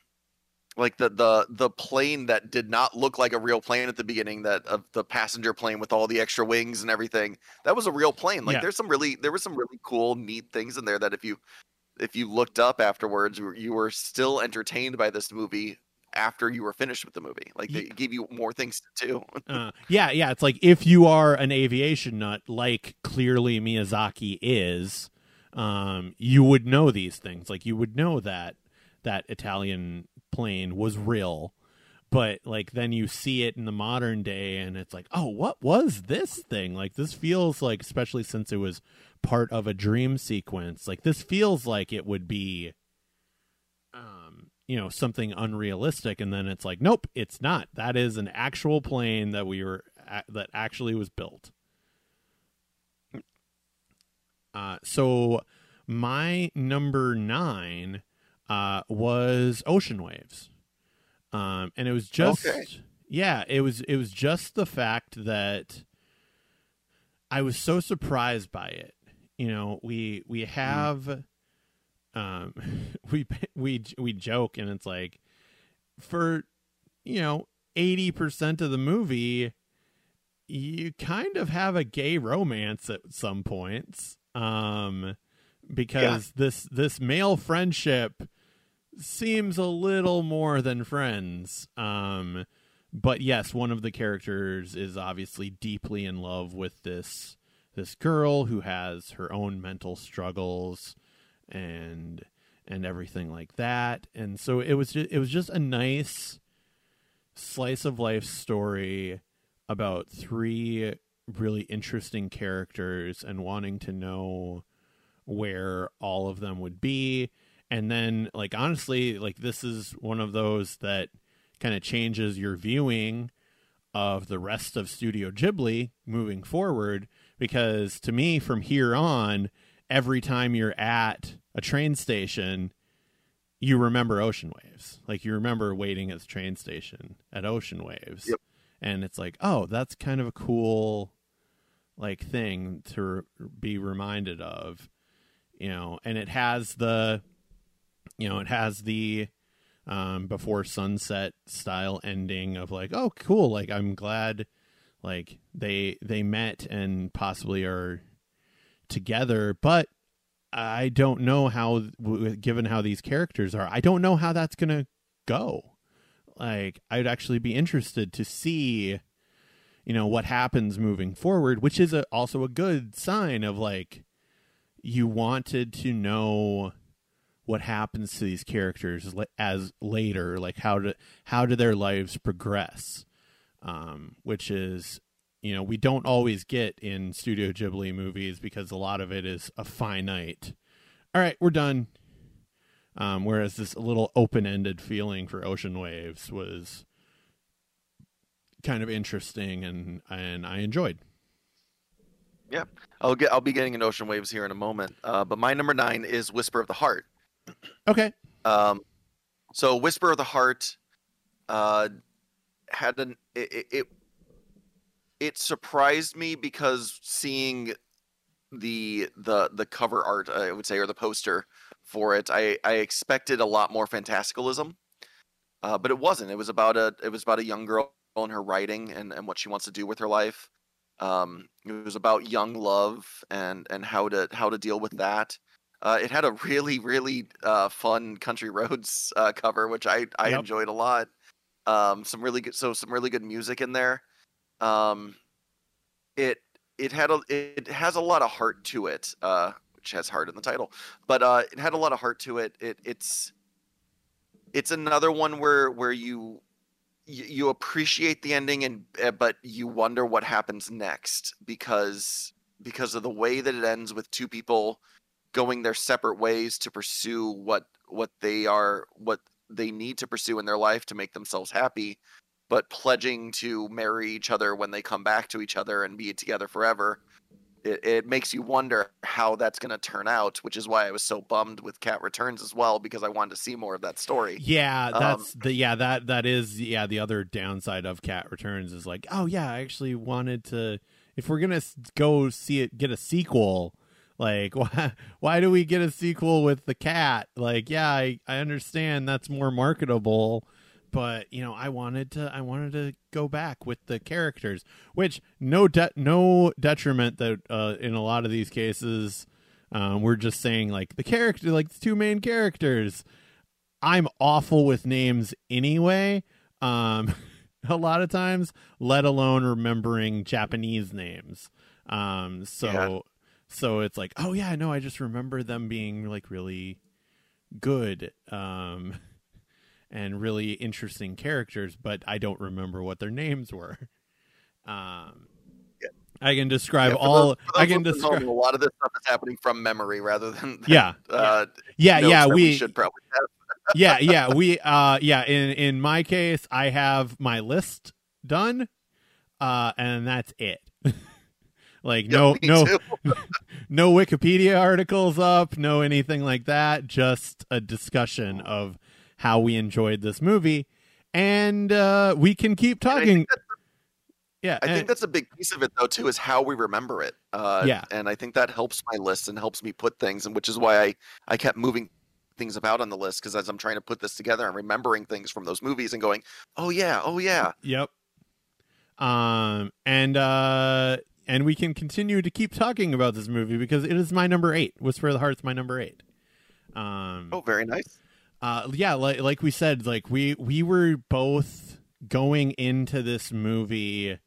like the the the plane that did not look like a real plane at the beginning that of the passenger plane with all the extra wings and everything that was a real plane like Yeah. there's some really there were some really cool neat things in there that if you if you looked up afterwards you were still entertained by this movie after you were finished with the movie like they Ye- gave you more things to do Uh, yeah, yeah, it's like if you are an aviation nut, like clearly Miyazaki is, um, you would know these things. Like you would know that that Italian plane was real. But like then you see it in the modern day and it's like, "Oh, what was this thing?" Like this feels like especially since it was part of a dream sequence. Like this feels like it would be you know, something unrealistic and then it's like, "Nope, it's not. That is an actual plane that we were that actually was built." Uh, so my number nine uh, was Ocean Waves, um, and it was just Okay. yeah, it was it was just the fact that I was so surprised by it. You know, we we have um, we we we joke and it's like for you know eighty percent of the movie you kind of have a gay romance at some points um because this this male friendship seems a little more than friends um but yes one of the characters is obviously deeply in love with this this girl who has her own mental struggles and and everything like that. And so it was just, it was just a nice slice of life story about three really interesting characters and wanting to know where all of them would be. And then like honestly like this is one of those that kind of changes your viewing of the rest of Studio Ghibli moving forward because to me from here on every time you're at a train station you remember ocean waves. Like you remember waiting at the train station at ocean waves. Yep. and it's like oh that's kind of a cool like thing to be reminded of you know? And it has the you know it has the um before sunset style ending of like oh cool like i'm glad like they they met and possibly are together but i don't know how given how these characters are i don't know how that's gonna go. Like i'd actually be interested to see you know what happens moving forward which is a, also a good sign of like you wanted to know what happens to these characters as later like how do how do their lives progress um which is you know we don't always get in studio ghibli movies because a lot of it is a finite all right we're done um whereas this little open-ended feeling for ocean waves was kind of interesting and and i enjoyed Yeah, I'll get I'll be getting an Ocean Waves here in a moment. Uh, but my number nine is Whisper of the Heart. okay Um, so Whisper of the Heart uh, had an it, it- it surprised me because seeing the the the cover art I would say or the poster for it I I expected a lot more fantasticalism uh, but it wasn't it was about a it was about a young girl and her writing and and what she wants to do with her life um it was about young love and and how to how to deal with that uh, it had a really, really uh, fun Country Roads uh, cover, which I, I Yep. enjoyed a lot. Um, some really good, so some really good music in there. Um, it it had a it has a lot of heart to it, uh, which has heart in the title, but uh, it had a lot of heart to it. It it's it's another one where where you you, appreciate the ending and uh, but you wonder what happens next because because of the way that it ends with two people going their separate ways to pursue what what they are what they need to pursue in their life to make themselves happy but pledging to marry each other when they come back to each other and be together forever it, it makes you wonder how that's going to turn out which is why i was so bummed with cat returns as well because i wanted to see more of that story. Yeah, Um, that's the yeah that that is yeah the other downside of Cat Returns is like oh yeah I actually wanted to if we're gonna go see it get a sequel like why why do we get a sequel with the cat? Like yeah I I understand that's more marketable but you know I wanted to I wanted to go back with the characters which no de- no detriment that uh, in a lot of these cases um, we're just saying like the character like the two main characters I'm awful with names anyway. Um, a lot of times, let alone remembering Japanese names. Um, so Yeah. so it's like, oh yeah, no, I just remember them being like really, good um, and really interesting characters, but I don't remember what their names were. Um, I can describe Yeah, all. those- I can describe. a lot of this stuff is happening from memory rather than Yeah, uh, yeah, yeah. that We, should probably have. yeah, yeah. We, uh, yeah. In in my case, I have my list done, uh, and that's it. like Yeah, no, no, no Wikipedia articles up, no anything like that. Just a discussion of how we enjoyed this movie, and uh, we can keep talking. Yeah, I think that's a big piece of it, though, too, is how we remember it. Uh, Yeah. and I think that helps my list and helps me put things, and which is why I I kept moving things about on the list because as I'm trying to put this together, I'm remembering things from those movies and going, oh yeah, oh yeah, Yep. Um and uh and we can continue to keep talking about this movie because it is my number 8. Whisper of the Heart's my number 8. Um oh very nice. Uh yeah, like like we said like we we were both going into this movie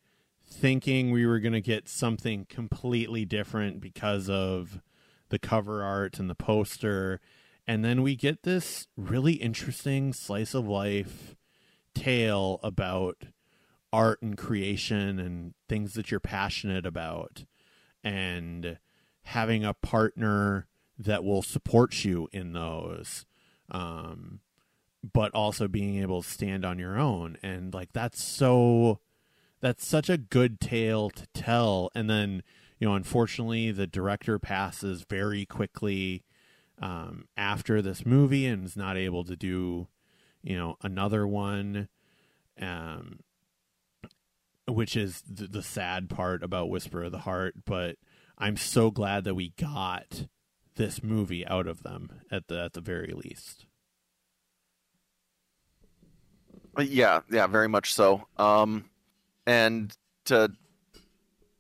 thinking we were going to get something completely different because of the cover art and the poster. And then we get this really interesting slice of life tale about art and creation and things that you're passionate about and having a partner that will support you in those um but also being able to stand on your own. And like that's so that's such a good tale to tell. And then you know unfortunately the director passes very quickly um, after this movie and is not able to do you know another one um, which is the, the sad part about whisper of the heart. But i'm so glad that we got this movie out of them at the at the very least Yeah, yeah, very much so. Um, and to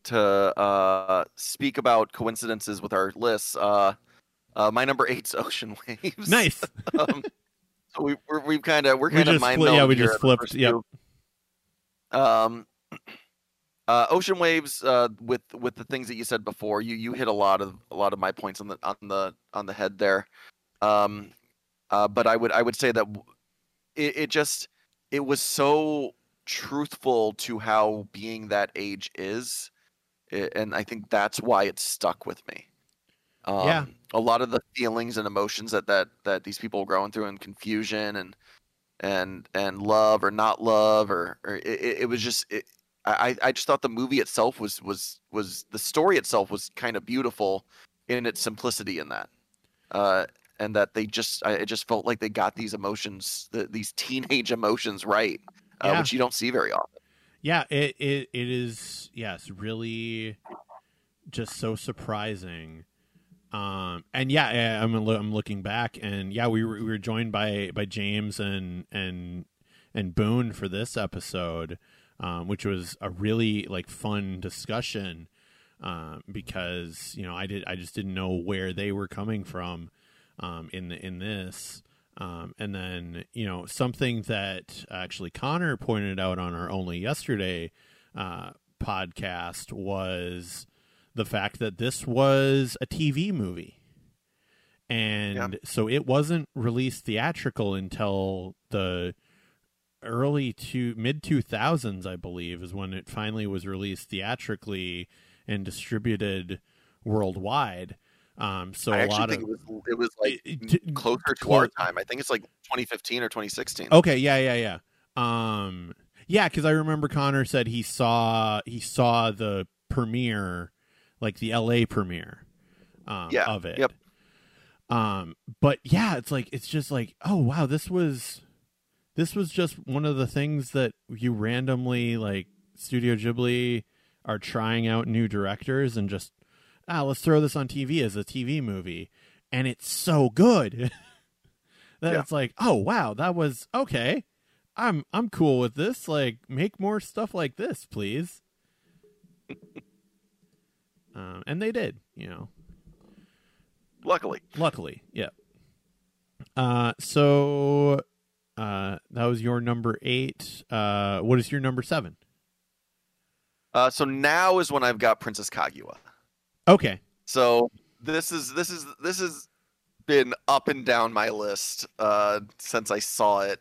to uh, speak about coincidences with our lists, uh, uh, my number eight's Ocean Waves. nice um, so we, we're, we've kind of we're kind of mind yeah, we just flipped, yep. Um, uh, Ocean Waves. Uh, with with the things that you said before, you you hit a lot of a lot of my points on the on the on the head there. Um, uh, but I would I would say that it, it just it was so truthful to how being that age is, and I think that's why it stuck with me. Um, Yeah. a lot of the feelings and emotions that that that these people were going through, and confusion, and and and love or not love, or or it, it it was just. It, I, I just thought the movie itself was was was the story itself was kind of beautiful in its simplicity in that, uh, and that they just I, it just felt like they got these emotions, the, these teenage emotions right, uh, Yeah. which you don't see very often. yeah it, it it is yes really just so surprising um and yeah yeah, i'm i'm looking back and yeah we were, we were joined by by james and and and boone for this episode um which was a really like fun discussion um because you know i did i just didn't know where they were coming from um in the in this um, and then, you know, something that actually Connor pointed out on our Only Yesterday uh, podcast was the fact that this was a TV movie. And so it wasn't released theatrical until the early to mid 2000s, I believe, is when it finally was released theatrically and distributed worldwide. Um, so I a actually lot think of it was it was like it- closer to our time. I think it's like 2015 or 2016. Okay, yeah, yeah, yeah. Um, yeah, because I remember Connor said he saw he saw the premiere, like the L.A. premiere, um, Yeah, of it. yep. Um, but yeah, it's like it's just like, oh wow, this was this was just one of the things that you randomly like Studio Ghibli are trying out new directors and just ah, let's throw this on TV as a TV movie, and it's so good. that Yeah. it's like, oh wow, that was okay. I'm I'm cool with this. Like, make more stuff like this, please. um, and they did, you know. Luckily, Luckily, yeah. Uh, so uh, that was your number eight. Uh, what is your number seven? uh, so now is when I've got Princess Kaguya. Okay, So this is this is this is been up and down my list uh, since I saw it.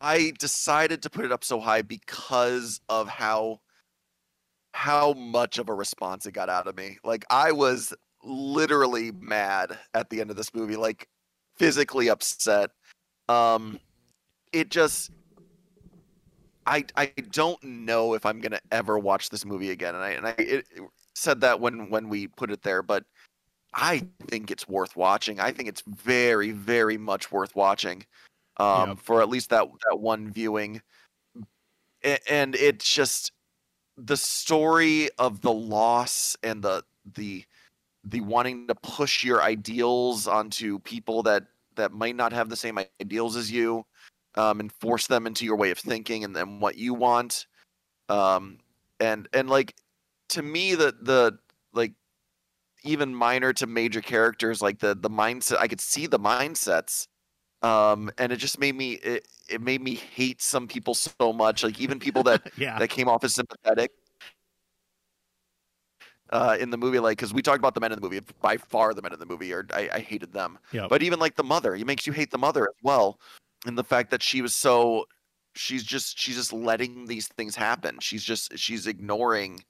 I decided to put it up so high because of how how much of a response it got out of me. Like I was literally mad at the end of this movie, like physically upset. Um it just I I don't know if I'm gonna ever watch this movie again, and I and I it, it said that when when we put it there, but I think it's worth watching. I think it's very very much worth watching, um, Yep. for at least that that one viewing, A- and it's just the story of the loss and the the the wanting to push your ideals onto people that that might not have the same ideals as you um, and force them into your way of thinking and then what you want um, and and like to me the the like even minor to major characters like the the mindset i could see the mindsets um and it just made me it, it made me hate some people so much like even people that yeah. that came off as sympathetic uh, in the movie, like because we talked about the men in the movie. By far, the men in the movie are I, I hated them. Yep. But even like the mother, it makes you hate the mother as well, and the fact that she was so she's just she's just letting these things happen. She's just she's ignoring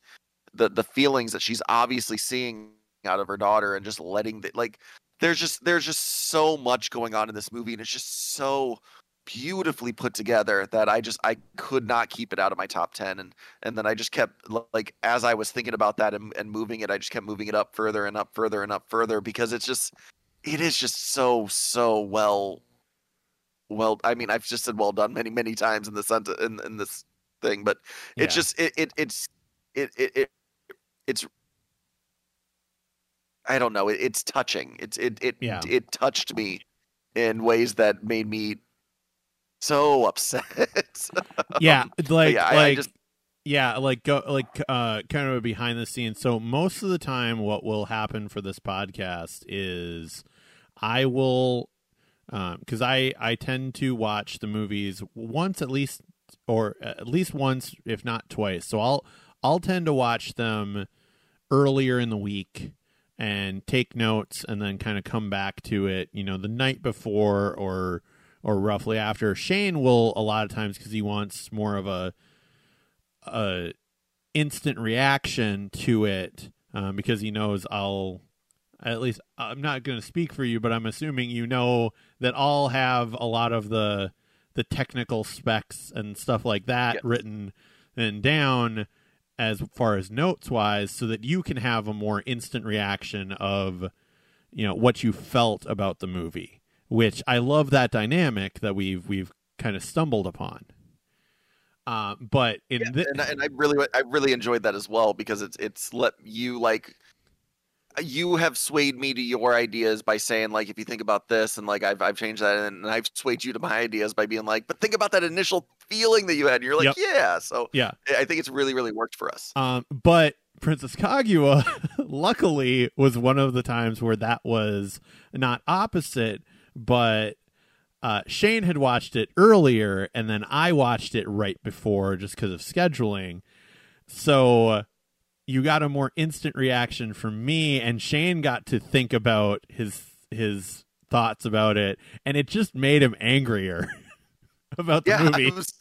the the feelings that she's obviously seeing out of her daughter and just letting the, like there's just there's just so much going on in this movie and it's just so beautifully put together that I just I could not keep it out of my top 10 and and then I just kept like as I was thinking about that and, and moving it I just kept moving it up further and up further and up further because it's just it is just so so well well I mean I've just said well done many many times in the sent in, in this thing but it's Yeah. just it, it it's it, it it it's I don't know it, it's touching it's it it Yeah. it touched me in ways that made me so upset yeah, like yeah, I- I like just- yeah, like go like uh kind of a behind the scenes. So most of the time what will happen for this podcast is I will um cuz I I tend to watch the movies once at least or at least once if not twice. So I'll I'll tend to watch them earlier in the week and take notes and then kind of come back to it, you know, the night before or or roughly after. Shane will a lot of times because he wants more of a a instant reaction to it um, because he knows I'll at least I'm not going to speak for you, but I'm assuming you know that I'll have a lot of the the technical specs and stuff like that written and down as far as notes wise so that you can have a more instant reaction of you know what you felt about the movie which i love that dynamic that we've we've kind of stumbled upon. Uh, but in Yeah, thi- and, I- and I really I really enjoyed that as well because it's it's let you like you have swayed me to your ideas by saying like if you think about this and like I've I've changed that and I've swayed you to my ideas by being like but think about that initial feeling that you had and you're like Yep. yeah. So yeah. I think it's really really worked for us. Um, but Princess Kaguya, luckily, was one of the times where that was not opposite, but uh, Shane had watched it earlier, and then I watched it right before just because of scheduling. So you got a more instant reaction from me, and Shane got to think about his his thoughts about it, and it just made him angrier about the yeah movie. Was,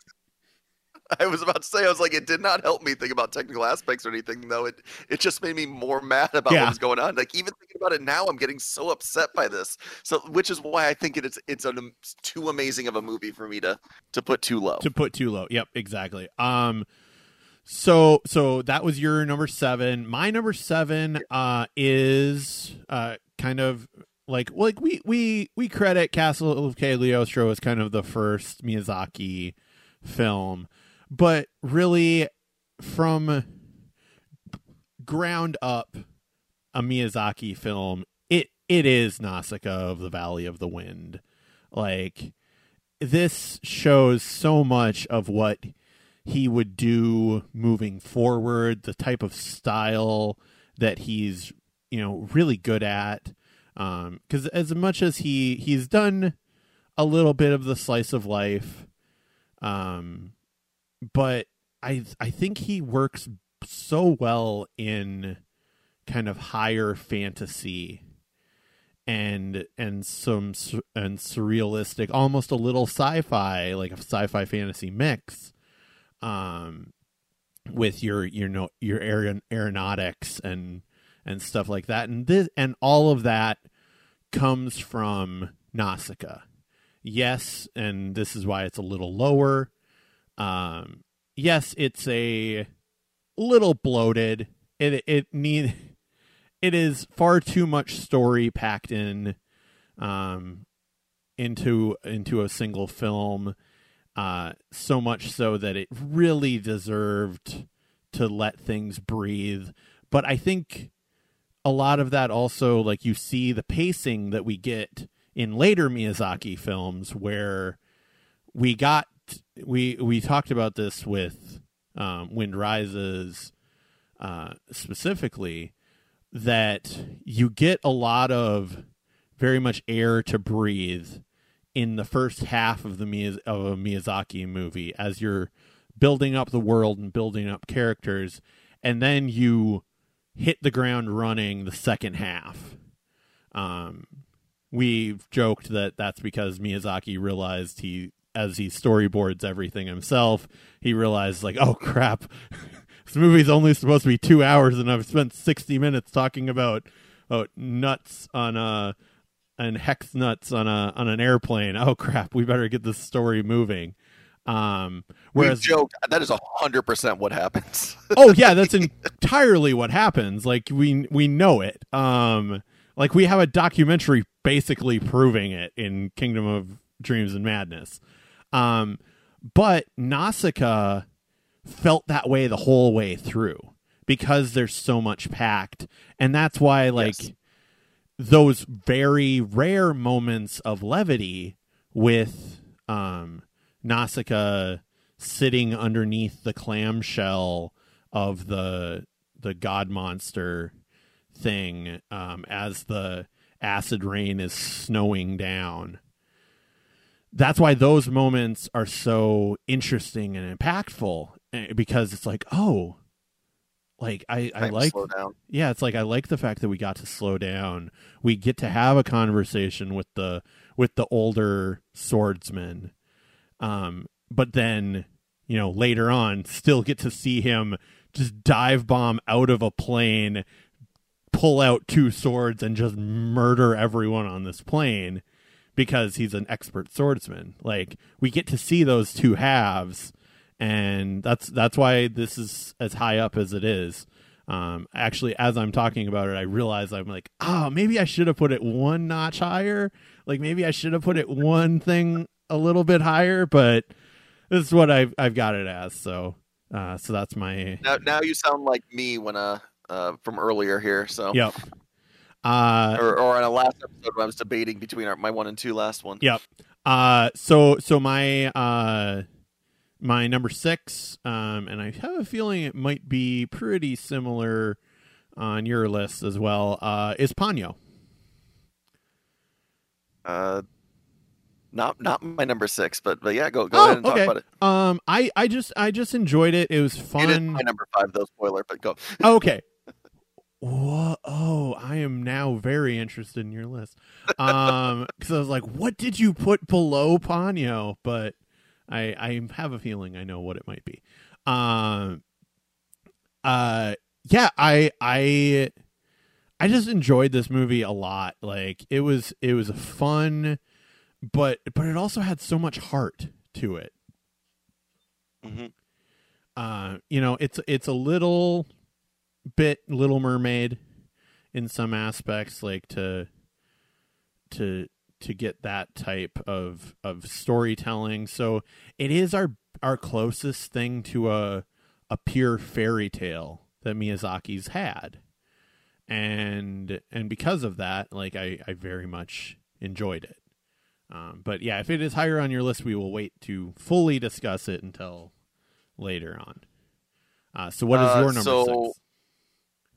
I was about to say I was like it did not help me think about technical aspects or anything though it it just made me more mad about Yeah. what was going on like even thinking about it now I'm getting so upset by this so which is why I think it is it's an, it's too amazing of a movie for me to to put too low to put too low. Yep, exactly. Um so so that was your number 7. My number 7 uh is uh kind of like like we we we credit Castle of Cagliostro as kind of the first Miyazaki film, but really from ground up a Miyazaki film, it it is Nausicaa of the Valley of the Wind. Like this shows so much of what he would do moving forward, the type of style that he's, you know, really good at. Um, cuz as much as he he's done a little bit of the slice of life um but I I think he works so well in kind of higher fantasy and and some and surrealistic, almost a little sci-fi, like a sci-fi fantasy mix, um, with your you know your aer- aeronautics and and stuff like that, and this and all of that comes from Nausicaa. Yes, and this is why it's a little lower. Um, yes, it's a little bloated. It it need it is far too much story packed in um into into a single film uh so much so that it really deserved to let things breathe but i think a lot of that also like you see the pacing that we get in later miyazaki films where we got we we talked about this with um, wind rises uh, specifically that you get a lot of very much air to breathe in the first half of the Miyaz- of a Miyazaki movie as you're building up the world and building up characters and then you hit the ground running the second half. Um, we've joked that that's because Miyazaki realized he as he storyboards everything himself, he realized like, oh crap, this movie's only supposed to be two hours, and I've spent sixty minutes talking about oh nuts on a and hex nuts on a on an airplane. Oh crap, we better get this story moving. Um, whereas we joke that is a hundred percent what happens. oh yeah, that's entirely what happens. Like we we know it. Um, like we have a documentary basically proving it in Kingdom of Dreams and Madness. Um, but Nausicaa felt that way the whole way through because there's so much packed and that's why like yes. those very rare moments of levity with um Nausicaa sitting underneath the clamshell of the the god monster thing um as the acid rain is snowing down that's why those moments are so interesting and impactful Eh, because it's like oh like i i like yeah it's like i like the fact that we got to slow down. We get to have a conversation with the with the older swordsman. Um but then you know later on still get to see him just dive bomb out of a plane pull out two swords and just murder everyone on this plane because he's an expert swordsman like we get to see those two halves and that's that's why this is as high up as it is. Um, actually, as I'm talking about it, I realize I'm like, oh, maybe I should have put it one notch higher. Like maybe I should have put it one thing a little bit higher, but this is what I've I've got it as. So, uh, so that's my. Now, now you sound like me when uh, uh from earlier here. So. Yep. Uh, or, or on a last episode when I was debating between our, my one and two last one. Yep. Uh, so so my uh my number six, um, and I have a feeling it might be pretty similar on your list as well, uh, is Ponyo. Uh, not not my number six, but but yeah, go go oh, ahead and okay. talk about it. Um, I I just I just enjoyed it. It was fun. It my number five, though. Spoiler, but go. okay. Whoa, oh, I am now very interested in your list. Um, because I was like, what did you put below Ponyo? But I I have a feeling I know what it might be. Um uh yeah, I I I just enjoyed this movie a lot. Like it was it was a fun but but it also had so much heart to it. Mm-hmm. Uh you know, it's it's a little bit Little Mermaid in some aspects like to to to get that type of of storytelling. So it is our our closest thing to a a pure fairy tale that Miyazaki's had. And and because of that, like I, I very much enjoyed it. Um, but yeah, if it is higher on your list, we will wait to fully discuss it until later on. Uh, so what is uh, your number so six?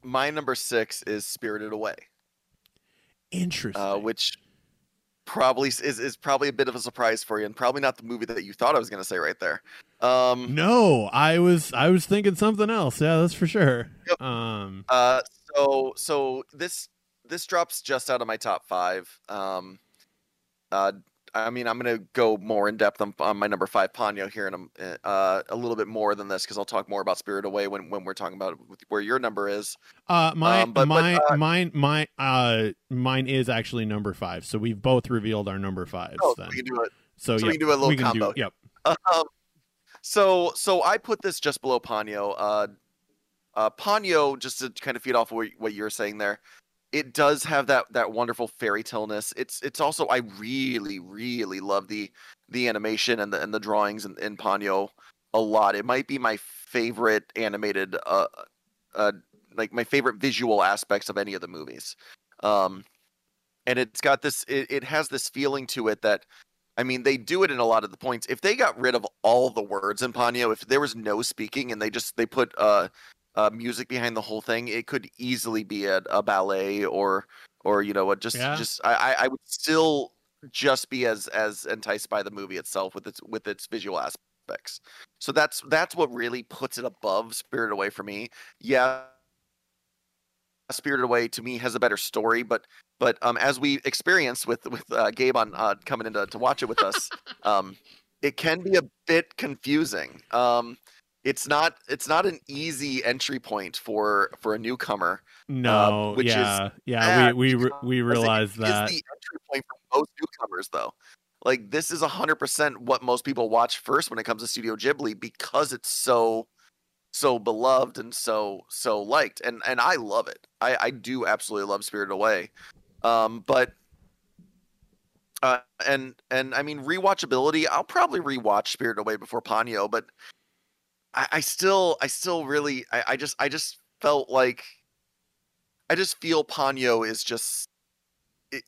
My number six is Spirited Away. Interesting. Uh, which probably is, is probably a bit of a surprise for you and probably not the movie that you thought I was going to say right there. Um, no, I was I was thinking something else. Yeah, that's for sure. Yep. Um, uh, so so this this drops just out of my top five. Um, uh, I mean, I'm gonna go more in depth on, on my number five Ponyo here in a, uh, a little bit more than this because I'll talk more about Spirit Away when, when we're talking about where your number is. Uh, my Um, but- but, my uh, mine my uh mine is actually number five. So we've both revealed our number fives. Oh, then. we can do it. so so we can do a little combo. Do, yep. Um, so so I put this just below Ponyo. Uh, uh, Ponyo, just to kind of feed off what, what you're saying there, it does have that that wonderful fairy tale-ness. It's it's also I really really love the the animation and the and the drawings in, in Ponyo a lot. It might be my favorite animated uh uh like my favorite visual aspects of any of the movies. Um, and it's got this it, it has this feeling to it that I mean, they do it in a lot of the points. If they got rid of all the words in Ponyo, if there was no speaking and they just they put uh, uh music behind the whole thing, it could easily be a, a ballet or or you know what just Yeah. just I I- would still just be as as enticed by the movie itself with its with its visual aspects. So that's that's what really puts it above Spirited Away for me. Yeah, Spirited Away to me has a better story, but but um, as we experienced with with uh, Gabe on uh, coming in to, to watch it with us, um, it can be a bit confusing. Um, it's not it's not an easy entry point for for a newcomer. No, which is yeah, yeah. We we we because it realize is that. the entry point for most newcomers, though. Like this is hundred percent what most people watch first when it comes to Studio Ghibli because it's so so beloved and so so liked, and and I love it. I I do absolutely love Spirited Away, um, but. Uh, and and I mean rewatchability. I'll probably rewatch Spirited Away before Ponyo, but I, I still I still really I, I just I just felt like I just feel Ponyo is just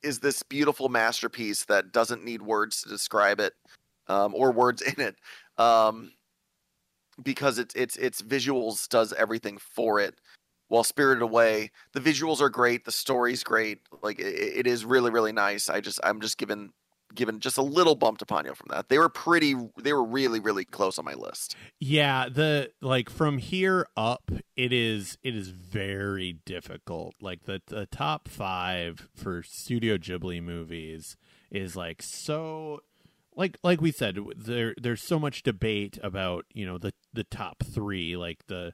is this beautiful masterpiece that doesn't need words to describe it um, or words in it um, because it's it's its visuals does everything for it while spirited away the visuals are great the story's great like it, it is really really nice. I just i'm just given given just a little bump to Ponyo from that they were pretty they were really really close on my list Yeah, the like from here up, it is it is very difficult. Like the the top five for Studio Ghibli movies is like so like like we said there there's so much debate about you know the the top three like the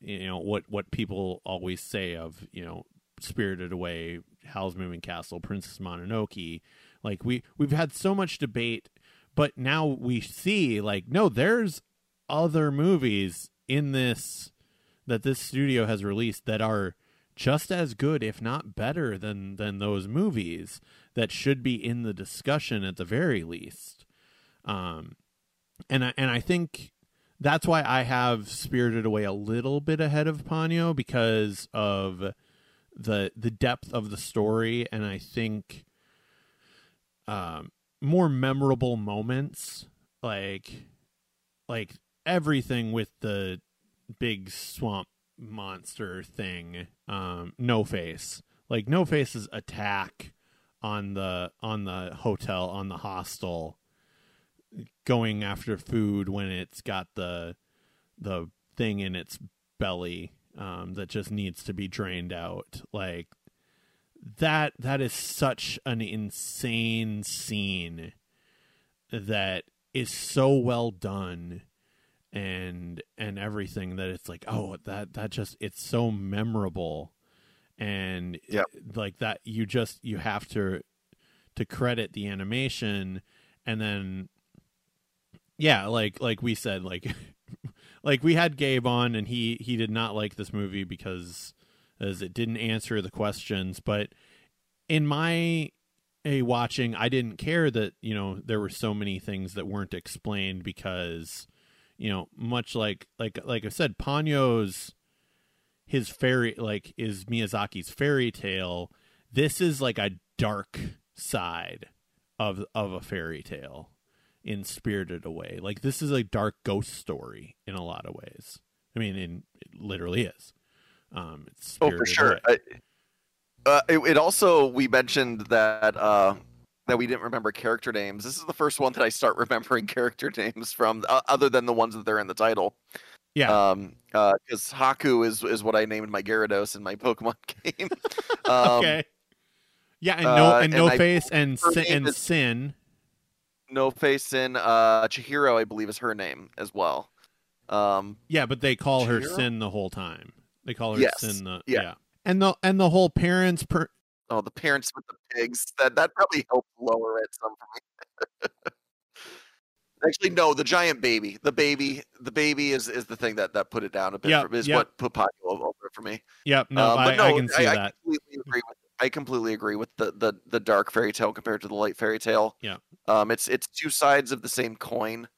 you know what what people always say of you know Spirited Away, Howl's Moving Castle, Princess Mononoke. Like we we've had so much debate, but now we see like no, there's other movies in this that this studio has released that are just as good if not better than than those movies that should be in the discussion at the very least. Um and I, and I think that's why I have Spirited Away a little bit ahead of Ponyo because of the the depth of the story. And I think um more memorable moments like like everything with the big swamp monster thing um no face. Like no face's attack on the on the hotel on the hostel going after food when it's got the the thing in its belly um that just needs to be drained out. Like that that is such an insane scene that is so well done and and everything that it's like oh that that just it's so memorable and Yep. it- like that you just you have to to credit the animation and then yeah like like we said like like we had Gabe on and he he did not like this movie because as it didn't answer the questions. But in my a watching I didn't care that you know there were so many things that weren't explained because you know much like like like I said Ponyo's his fairy like is Miyazaki's fairy tale. This is like a dark side of of a fairy tale in Spirited Away like this is a dark ghost story in a lot of ways. I mean in it literally is um it's Oh, for sure. I- uh, it, it also we mentioned that uh, that we didn't remember character names. This is the first one that I start remembering character names from, uh, other than the ones that they're in the title. Yeah. Um. Because Haku is is what I named my Gyarados in my Pokemon game. um, okay Yeah, and no Uh, and no and I- face and Sen, and is- Sen. No Face in uh, Chihiro, I believe, is her name as well. Um, Yeah, but they call her Sen the whole time. They call her Yes. Sen the Yeah. And the and the whole parents per oh, the parents with the pigs. That that probably helped lower it some for me. Actually, no, the giant baby. The baby. The baby is is the thing that that put it down a bit. Yep, for, is yep. what put Ponyo over for me. Yep, no, Um, I, no, I can see I, that. completely agree with. I completely agree with the, the the dark fairy tale compared to the light fairy tale. Yeah. Um, it's it's two sides of the same coin.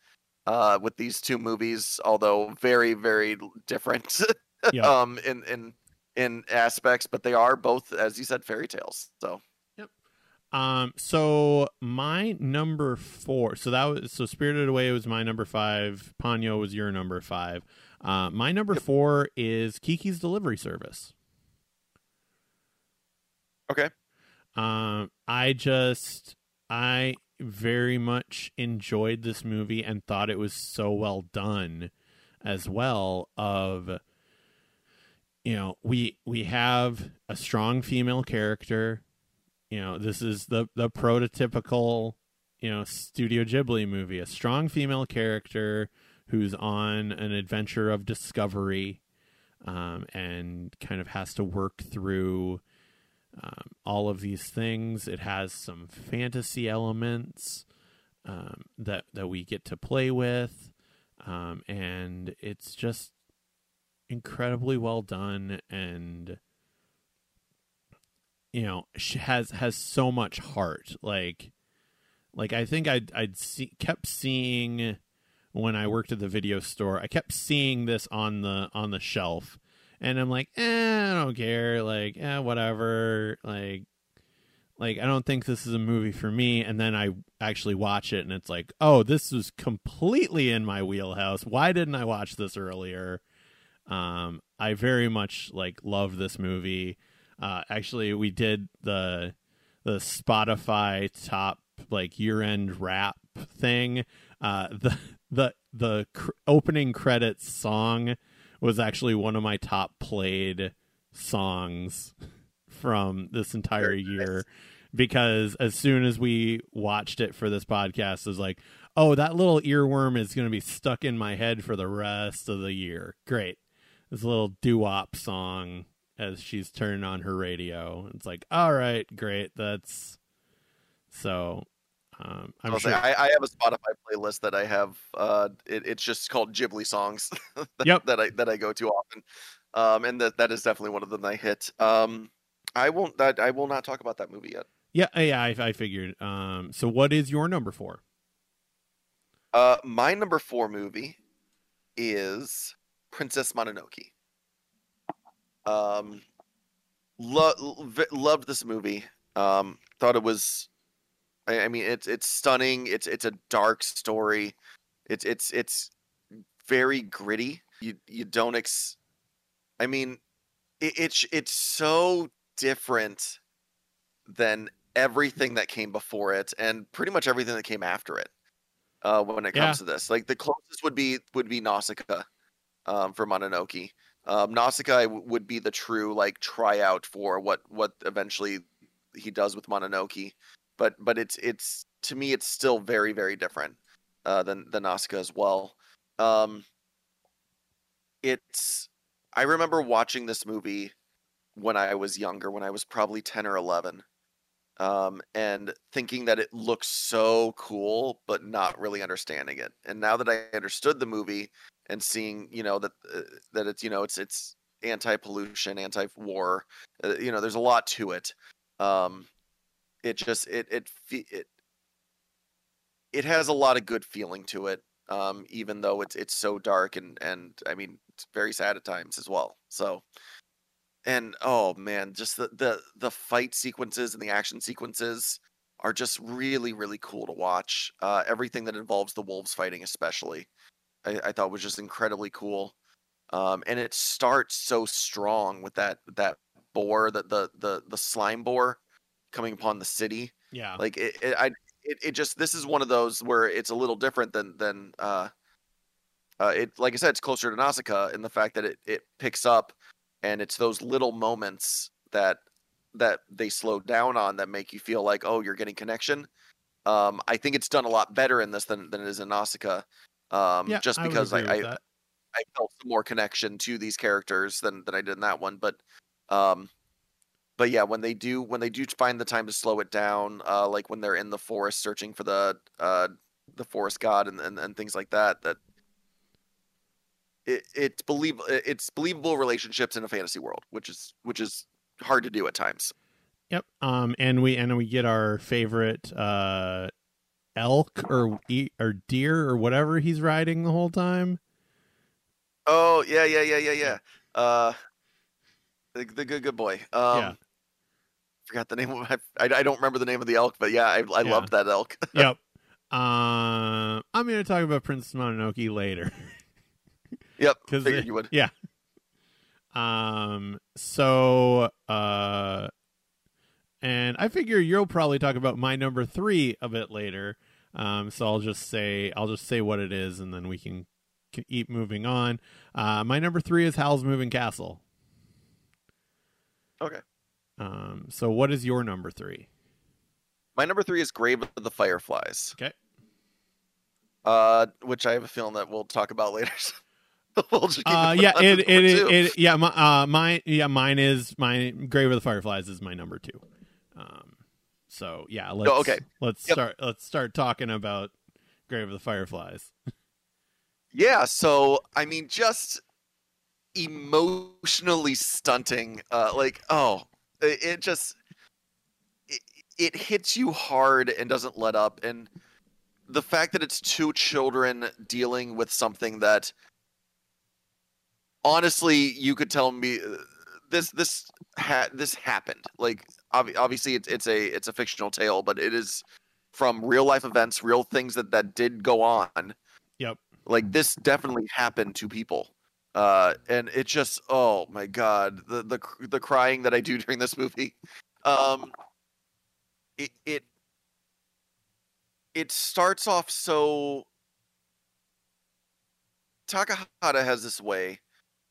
Uh, with these two movies, although very very different. Yeah. um, in in in aspects, but they are both, as you said, fairy tales. So Yep. Um, so my number four. So that was so Spirited Away was my number five. Ponyo was your number five. Uh, my number Yep. four is Kiki's Delivery Service. Okay. Um, I just I very much enjoyed this movie and thought it was so well done, as well. Of you know we we have a strong female character. You know this is the the prototypical you know studio ghibli movie a strong female character who's on an adventure of discovery um, and kind of has to work through um, all of these things. It has some fantasy elements um, that that we get to play with um, and it's just incredibly well done and you know she has has so much heart. Like like i think i'd i'd see, kept seeing when i worked at the video store i kept seeing this on the on the shelf. And i'm like eh, i don't care. Like eh, whatever. Like like i don't think this is a movie for me. And then i actually watch it and it's like oh this was completely in my wheelhouse. Why didn't i watch this earlier um i very much like love this movie uh, actually, we did the the Spotify top like year end rap thing. Uh, the the the cr- opening credits song was actually one of my top played songs from this entire year because as soon as we watched it for this podcast, it was like, oh, that little earworm is going to be stuck in my head for the rest of the year. Great. This little doo wop song as she's turning on her radio. It's like, all right, great. That's so. Um, I'm I'll sure. say I, I have a Spotify playlist that I have. Uh, it, it's just called Ghibli songs. that, Yep. that I that I go to often. Um, and that that is definitely one of them I hit. Um, I won't. That I will not talk about that movie yet. yeah, yeah. I, I figured. Um, so what is your number four? Uh, my number four movie is Princess Mononoke. Um, lo- loved this movie. Um, thought it was. I, I mean, it's it's stunning. It's it's a dark story. It's it's it's very gritty. You you don't ex. I mean, it, it's it's so different than everything that came before it, and pretty much everything that came after it uh, when it Yeah. comes to this. Like the closest would be would be Nausicaa um, for Mononoke. Um, Nausicaa w- would be the true like tryout for what what eventually he does with Mononoke, but but it's it's to me it's still very very different uh, than than Nausicaa as well. Um, it's I remember watching this movie when I was younger, when I was probably ten or eleven, um, and thinking that it looks so cool, but not really understanding it. And now that I understood the movie and seeing, you know, that uh, that it's you know it's it's anti-pollution, anti-war, uh, you know, there's a lot to it. Um, it just it it it it has a lot of good feeling to it. Um, even though it's it's so dark and and I mean it's very sad at times as well. So and oh man, just the the the fight sequences and the action sequences are just really really cool to watch. Uh, everything that involves the wolves fighting, especially, I, I thought was just incredibly cool. Um, and it starts so strong with that that boar, that the the the slime boar coming upon the city. Yeah, Like it, it I it, it just this is one of those where it's a little different than than uh uh it like I said it's closer to Nausicaa in the fact that it it picks up and it's those little moments that that they slow down on that make you feel like oh you're getting connection. Um, I think it's done a lot better in this than than it is in Nausicaa. Um, Yeah, just because I, with I. I felt more connection to these characters than than I did in that one. But um, but yeah, when they do when they do find the time to slow it down, uh, like when they're in the forest searching for the uh the forest god and and, and things like that, that it it's believe it's believable relationships in a fantasy world, which is which is hard to do at times. Yep. Um, and we and we get our favorite uh, elk or or deer or whatever he's riding the whole time. Oh yeah yeah yeah yeah yeah. Uh, the, the good good boy. Um, Yeah. forgot the name of I, I don't remember the name of the elk, but yeah, I I Yeah. loved that elk. yep. Um, I'm going to talk about Princess Mononoke later. yep, 'Cause Because you would. Yeah. Um. So, uh, and I figure you'll probably talk about my number three a bit later. Um. So I'll just say I'll just say what it is, and then we can, can keep moving on. Uh, my number three is Howl's Moving Castle. Okay. Um. So what is your number three? My number three is Grave of the Fireflies. Okay. Uh, which I have a feeling that we'll talk about later. We'll Uh. Yeah. It. It. It. it yeah. My. Uh. Mine. Yeah. Mine is my Grave of the Fireflies is my number two. Um. So yeah. Let's. okay. Let's Yep. start. Let's start talking about Grave of the Fireflies. Yeah, so I mean, just emotionally stunting. Uh, like, oh, it, it just it, it hits you hard and doesn't let up. And the fact that it's two children dealing with something that, honestly, you could tell me uh, this this ha- this happened. Like, ob- obviously, it's it's a it's a fictional tale, but it is from real life events, real things that that did go on Yep. like this definitely happened to people uh and it just oh my god the the the crying that i do during this movie um it it it starts off so takahata has this way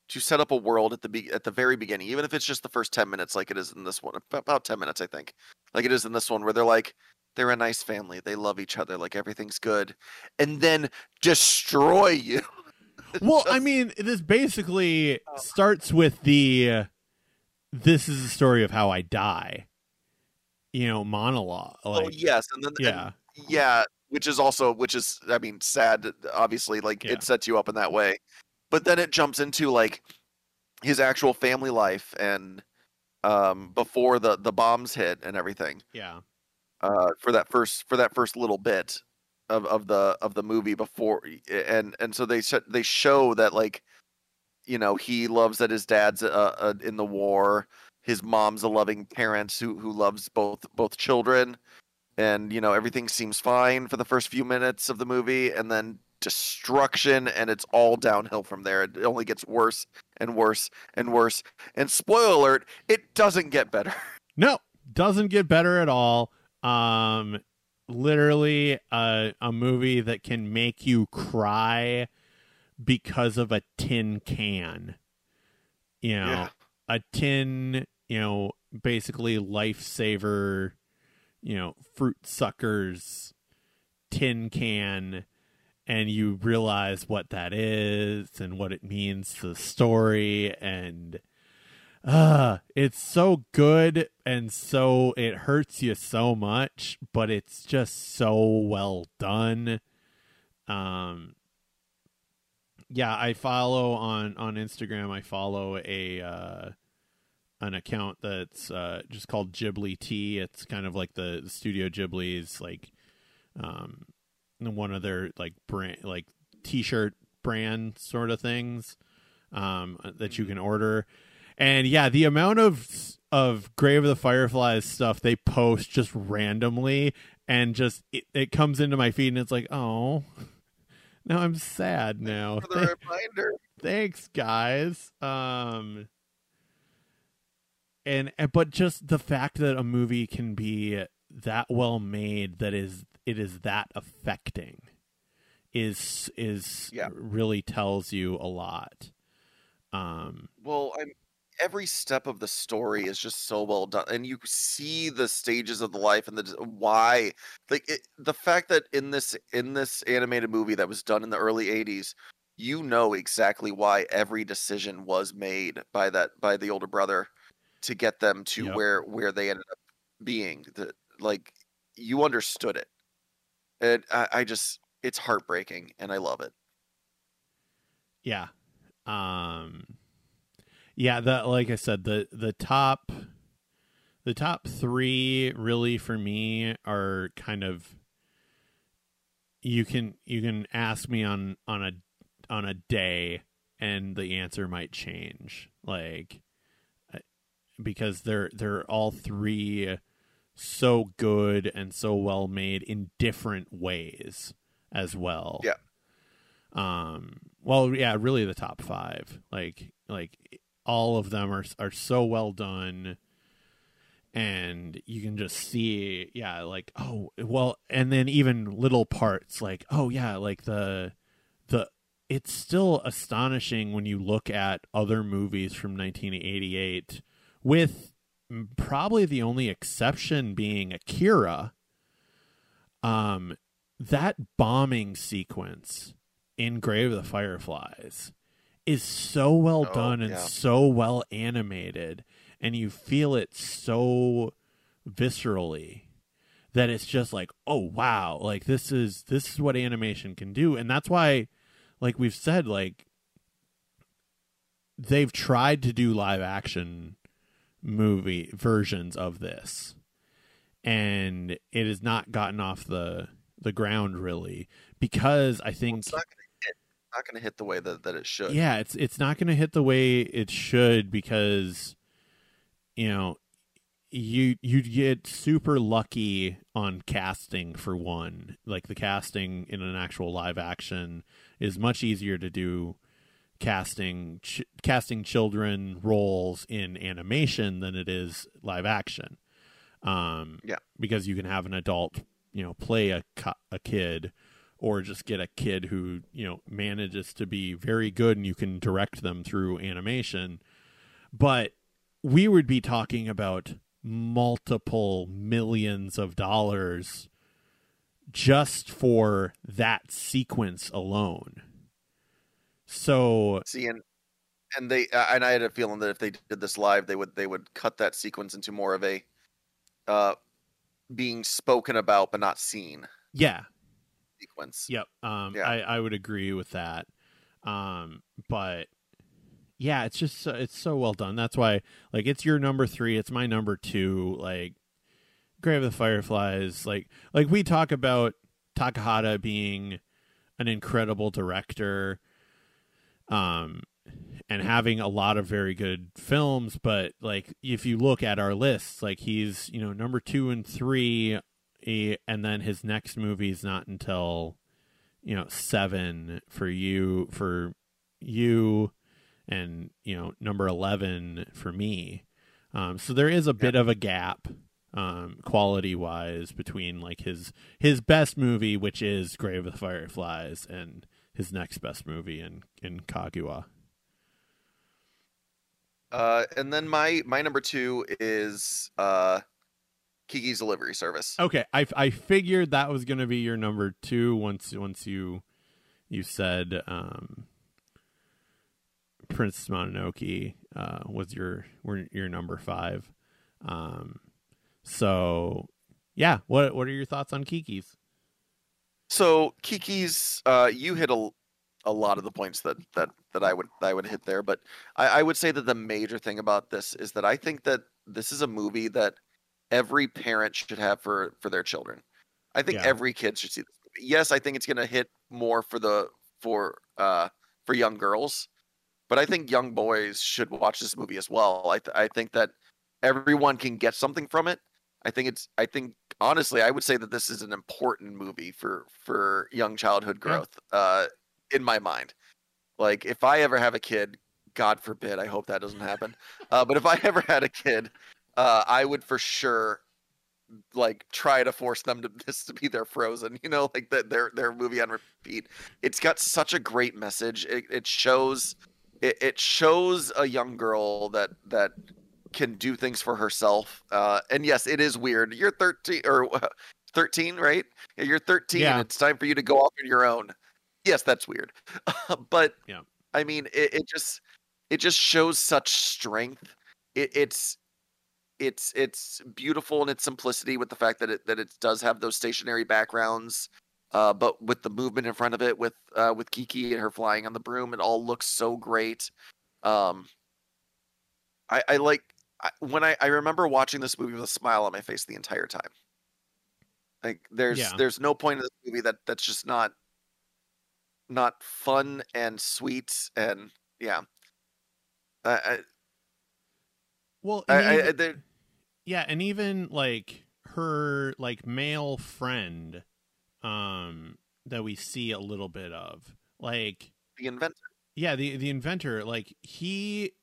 to set up a world at the be- at the very beginning even if it's just the first 10 minutes like it is in this one about 10 minutes i think like it is in this one where they're like they're a nice family they love each other like everything's good and then destroy you Well, I mean, this basically starts with the uh, "this is the story of how I die," you know, monologue. oh yes and then and yeah, yeah which is also which is i mean sad obviously like Yeah. it sets you up in that way but then it jumps into like his actual family life and um before the the bombs hit and everything. Yeah, uh for that first for that first little bit of of the of the movie before and and so they they show that like you know he loves that his dad's uh, uh in the war. His mom's a loving parent who who loves both both children. And you know everything seems fine for the first few minutes of the movie and then destruction and it's all downhill from there it only gets worse and worse and worse and spoiler alert it doesn't get better no, doesn't get better at all. Um, literally, a a movie that can make you cry because of a tin can. You know, Yeah. a tin, you know, basically lifesaver, you know, fruit suckers tin can and you realize what that is and what it means to the story. And uh it's so good and so it hurts you so much but it's just so well done. Um yeah i follow on on instagram i follow a uh an account that's uh just called ghibli tea. It's kind of like the, the studio ghibli's like um one of their like brand like t-shirt brand sort of things um that you can order. And yeah the amount of of grave of the fireflies stuff they post just randomly and just it, it comes into my feed and it's like oh now i'm sad now. for the reminder. Thanks guys. Um and and- but just the fact that a movie can be that well made that is it is that affecting is is Yeah. really tells you a lot um Well, I'm every step of the story is just so well done and you see the stages of the life and the why like it, the fact that in this in this animated movie that was done in the early 80s you know exactly why every decision was made by that by the older brother to get them to Yep. where where they ended up being the like you understood it and I, I just it's heartbreaking and i love it Yeah. Um yeah, the like I said, the the top the top 3 really for me are kind of you can you can ask me on on a on a day and the answer might change. Like because they're they're all three so good and so well made in different ways as well. Yeah. Um well yeah, really the top 5. Like like all of them are are so well done and you can just see yeah like oh well and then even little parts like oh yeah like the the it's still astonishing when you look at other movies from 1988 with probably the only exception being Akira um that bombing sequence in Grave of the Fireflies is so well Oh, done and yeah. so well animated and you feel it so viscerally that it's just like oh wow like this is this is what animation can do and that's why like we've said like they've tried to do live action movie versions of this and it has not gotten off the the ground really because i think it's not gonna hit not gonna hit the way that, that it should yeah, it's it's not going to hit the way it should because you know you you get super lucky on casting for one. Like the casting in an actual live action is much easier to do casting ch- casting children roles in animation than it is live action. Um Yeah. because you can have an adult, you know, play a a kid or just get a kid who you know manages to be very good and you can direct them through animation but we would be talking about multiple millions of dollars just for that sequence alone so See, and and they and I had a feeling that if they did this live, they would they would cut that sequence into more of a uh, being spoken about but not seen yeah sequence. Yep. Um, Yeah. I, I would agree with that. Um, but yeah, it's just so, it's so well done. That's why like it's your number three. It's my number two. Like Grave of the Fireflies. Like like we talk about Takahata being an incredible director. Um, and having a lot of very good films, but like if you look at our lists, like he's you know number two and three eh, and then his next movie is not until you know seven for you for you and you know number 11 for me. Um, so there is a bit of a gap um, quality wise between like his his best movie which is grave of the fireflies and his next best movie in in kaguya Uh, and then my my number two is uh, Kiki's Delivery Service. okay i i figured that was going to be your number 2 once once you you said um Prince Mononoke uh, was your were your number five. Um, so yeah, what what are your thoughts on Kiki's? So Kiki's, uh, you hit a, a lot of the points that that that I would I would hit there, but I, I would say that the major thing about this is that I think that this is a movie that every parent should have for for their children. I think Yeah. every kid should see this movie. Yes, I think it's going to hit more for the for uh for young girls, but I think young boys should watch this movie as well. I th- I think that everyone can get something from it. I think it's I think honestly I would say that this is an important movie for for young childhood Yeah. growth uh in my mind. Like if I ever have a kid, god forbid, I hope that doesn't happen. Uh but if I ever had a kid, uh I would for sure like try to force them to this to be their frozen you know like that their their movie on repeat it's got such a great message it, it shows it, it shows a young girl that that can do things for herself. Uh, and yes, it is weird. You're 13 or 13, right? You're 13. Yeah. It's time for you to go off on your own. Yes, that's weird. but Yeah. I mean, it, it just it just shows such strength. It, it's it's it's beautiful in its simplicity with the fact that it that it does have those stationary backgrounds. Uh, but with the movement in front of it, with uh, with Kiki and her flying on the broom, it all looks so great. Um, I, I like I, when I, I remember watching this movie with a smile on my face the entire time. Like there's Yeah. there's no point in this movie that that's just not not fun and sweet and yeah. I, Well, I, even- yeah, and even like her like male friend, um, that we see a little bit of, like the inventor. yeah, the the inventor, like he,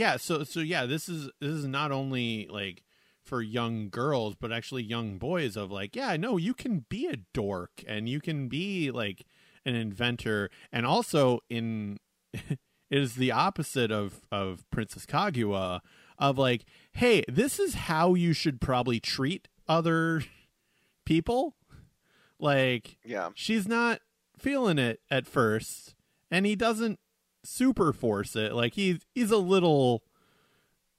yeah, so so yeah, this is this is not only like for young girls, but actually young boys of like, yeah, no, you can be a dork and you can be like an inventor, and also in it is the opposite of of Princess Kaguya of like, hey, this is how you should probably treat other people. Like, Yeah. she's not feeling it at first, and he doesn't super force it. Like he's he's a little,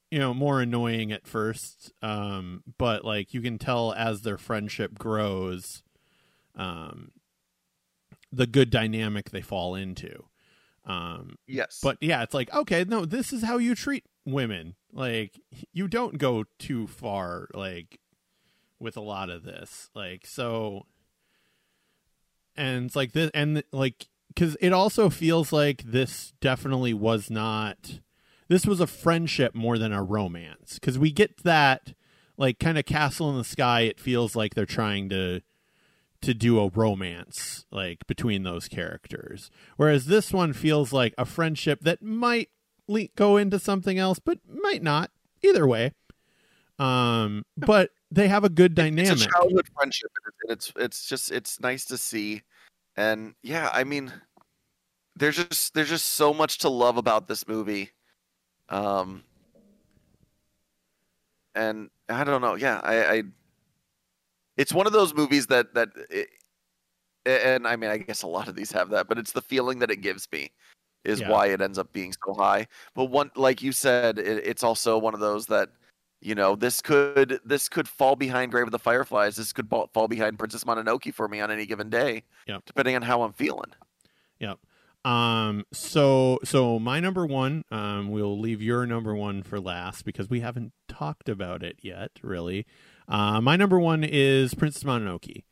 you know, more annoying at first, um, but like you can tell as their friendship grows, um, the good dynamic they fall into. Um, Yes. but yeah, it's like, okay, no, this is how you treat women. Like you don't go too far like with a lot of this. Like so and it's like this and like cuz it also feels like this definitely was not this was a friendship more than a romance. Cuz we get that like kind of castle in the sky it feels like they're trying to to do a romance like between those characters. Whereas this one feels like a friendship that might le- go into something else but might not either way. Um but they have a good dynamic It's a childhood friendship, and it's it's just it's nice to see, and yeah, I mean, there's just there's just so much to love about this movie, um, and I don't know, yeah, I, I it's one of those movies that that, it, and I mean, I guess a lot of these have that, but it's the feeling that it gives me is Yeah. why it ends up being so high. But one, like you said, it, it's also one of those that you know this could this could fall behind grave of the fireflies this could fall behind princess mononoke for me on any given day Yep. depending on how i'm feeling Yep. Um. So so my number one. Um. We'll leave your number one for last because we haven't talked about it yet. Really. Uh. My number one is Princess Mononoke.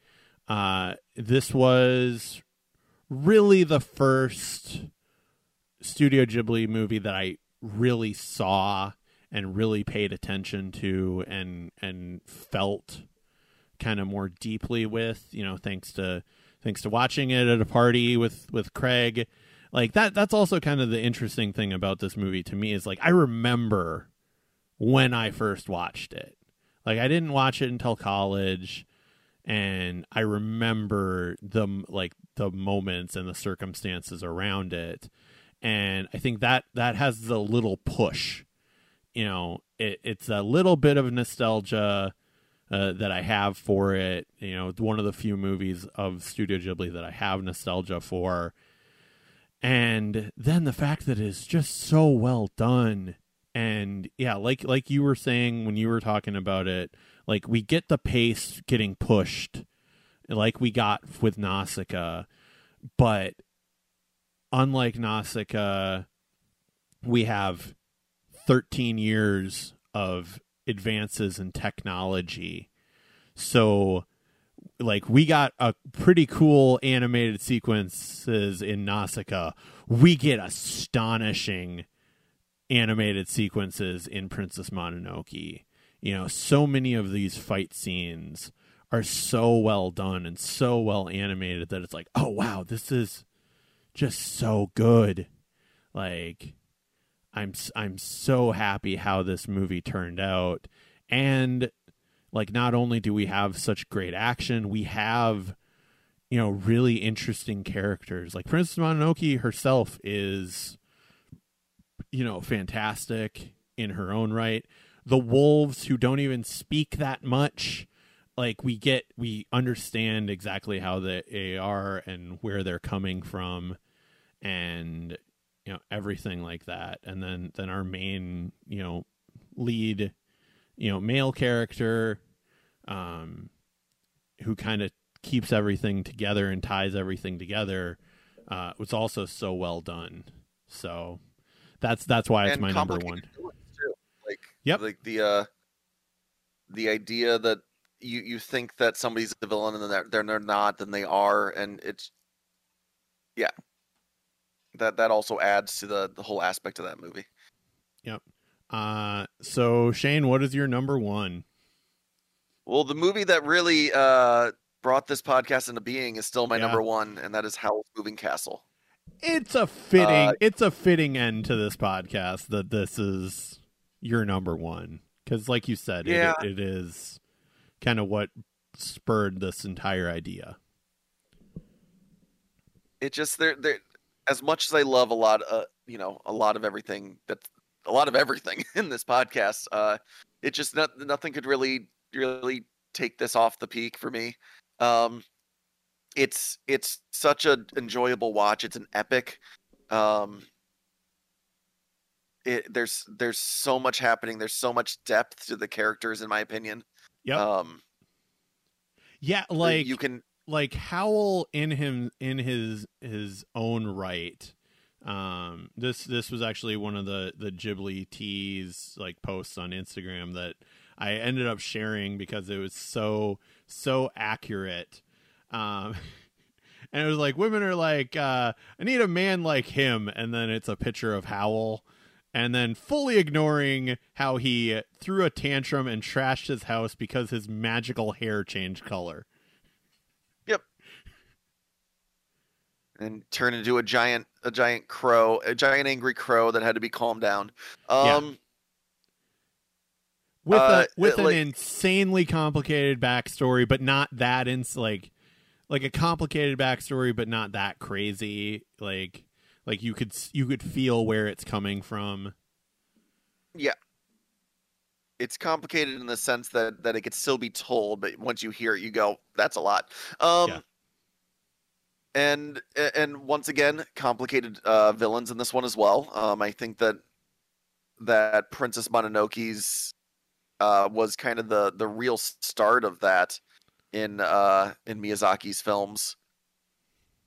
Uh. This was really the first Studio Ghibli movie that I really saw and really paid attention to and and felt kind of more deeply with. You know, thanks to thanks to watching it at a party with with Craig. Like that that's also kind of the interesting thing about this movie to me is like I remember when I first watched it. Like I didn't watch it until college and I remember the like the moments and the circumstances around it. And I think that that has the little push. You know, it, it's a little bit of nostalgia uh, that I have for it. You know, it's one of the few movies of Studio Ghibli that I have nostalgia for. And then the fact that it's just so well done. And yeah, like like you were saying when you were talking about it, like we get the pace getting pushed like we got with Nausicaa, but unlike Nausicaa, we have 13 years of advances in technology. So like we got a pretty cool animated sequences in Nausicaa. We get astonishing animated sequences in Princess Mononoke. You know, so many of these fight scenes are so well done and so well animated that it's like, oh wow, this is just so good. Like I'm I'm so happy how this movie turned out and like not only do we have such great action, we have you know really interesting characters. Like Princess Mononoke herself is you know, fantastic in her own right. The wolves who don't even speak that much, like we get, we understand exactly how they are and where they're coming from, and you know everything like that. And then then our main, you know, lead, you know, male character, um, who kind of keeps everything together and ties everything together, uh, was also so well done. So that's that's why it's And my number one. complicated villains, too. Like Yep. like the uh the idea that you you think that somebody's a villain and then they're, they're they're not, then they are, and it's yeah. That that also adds to the the whole aspect of that movie. Yep. Uh, so Shane, what is your number one? Well, the movie that really uh brought this podcast into being is still my Yeah. number one, and that is Howl's Moving Castle. It's a fitting. Uh, it's a fitting end to this podcast that this is your number one because, like you said, it- Yeah. it is kind of what spurred this entire idea. it just there there as much as I love a lot uh you know a lot of everything that a lot of everything in this podcast uh it just not, nothing could really really take this off the peak for me. Um it's it's such an enjoyable watch. It's an epic um it there's there's so much happening. There's so much depth to the characters in my opinion. Yep. um Yeah, like you can like Howl in him in his his own right. Um, this this was actually one of the the Ghibli teas like posts on Instagram that I ended up sharing because it was so so accurate. Um, and it was like women are like, uh, I need a man like him, and then it's a picture of Howl. And then fully ignoring how he threw a tantrum and trashed his house because his magical hair changed color. And turn into a giant a giant crow a giant angry crow that had to be calmed down Yeah. um with Uh, a with it, an like- insanely complicated backstory, but not that ins like like a complicated backstory, but not that crazy. Like like you could you could feel where it's coming from. Yeah, it's complicated in the sense that that it could still be told but once you hear it you go that's a lot um Yeah. And and once again complicated uh villains in this one as well. Um i think that that princess mononoke's uh was kind of the the real start of that in uh in miyazaki's films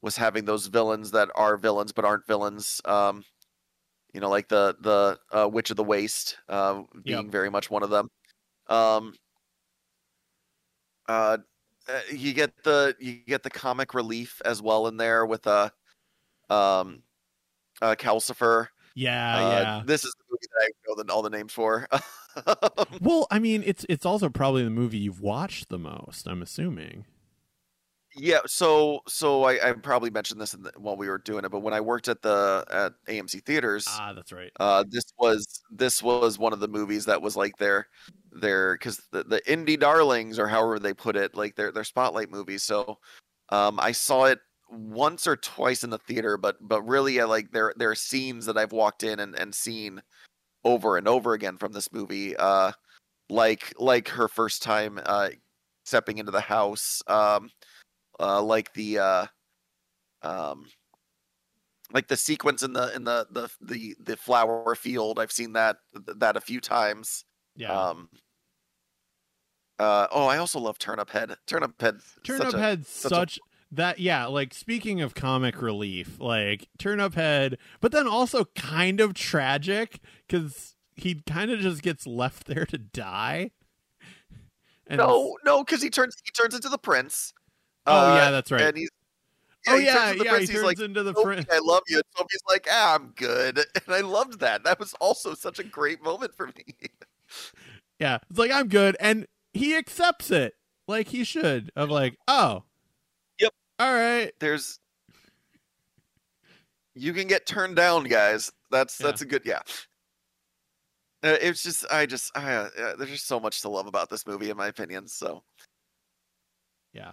was having those villains that are villains but aren't villains. Um you know like the the uh, witch of the waste uh being very much one of them. Um uh uh, you get the you get the comic relief as well in there with a um uh calcifer Yeah, uh, yeah. this is the movie that i know the, all the names for Well, I mean, it's it's also probably the movie you've watched the most. I'm assuming. Yeah, so so I, I probably mentioned this in the, while we were doing it, but when I worked at the at AMC theaters, Ah, that's right. uh, this was this was one of the movies that was like their their because the, the indie darlings or however they put it, like their their spotlight movies. So um, I saw it once or twice in the theater, but but really, I like there there are scenes that I've walked in and, and seen over and over again from this movie, uh, like like her first time uh, stepping into the house. Um, uh, like the uh, um, like the sequence in the in the the the, the flower field. I've seen that that a few times. Yeah. Um, uh, oh, I also love Turnip Head. Turnip Head. Turnip Head such a- that yeah, like speaking of comic relief, like Turnip Head, but then also kind of tragic cuz he kind of just gets left there to die. And no, no, because he turns he turns into the prince. Oh uh, yeah, that's right. And he's oh he yeah, the yeah, prince. he he's turns like, into the "Sophie, prince. I love you. And Sophie's like, ah, I'm good. And I loved that. That was also such a great moment for me. Yeah, it's like I'm good, and he accepts it like he should. Of like, oh, Yep. all right, There's you can get turned down, guys. That's Yeah. that's a good yeah. Uh, it's just I just I, uh, there's just so much to love about this movie in my opinion. So yeah,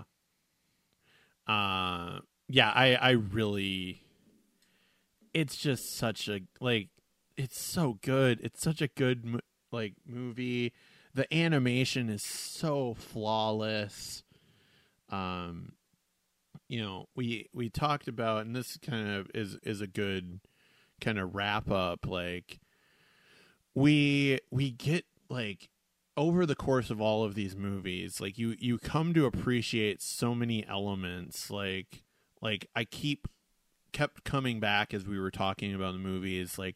uh, yeah. I I really, it's just such a like, it's so good. It's such a good like movie. The animation is so flawless. Um, you know, we we talked about, and this kind of is is a good kind of wrap up. Like, we we get like over the course of all of these movies, like you you come to appreciate so many elements. Like like I keep kept coming back as we were talking about the movies. Like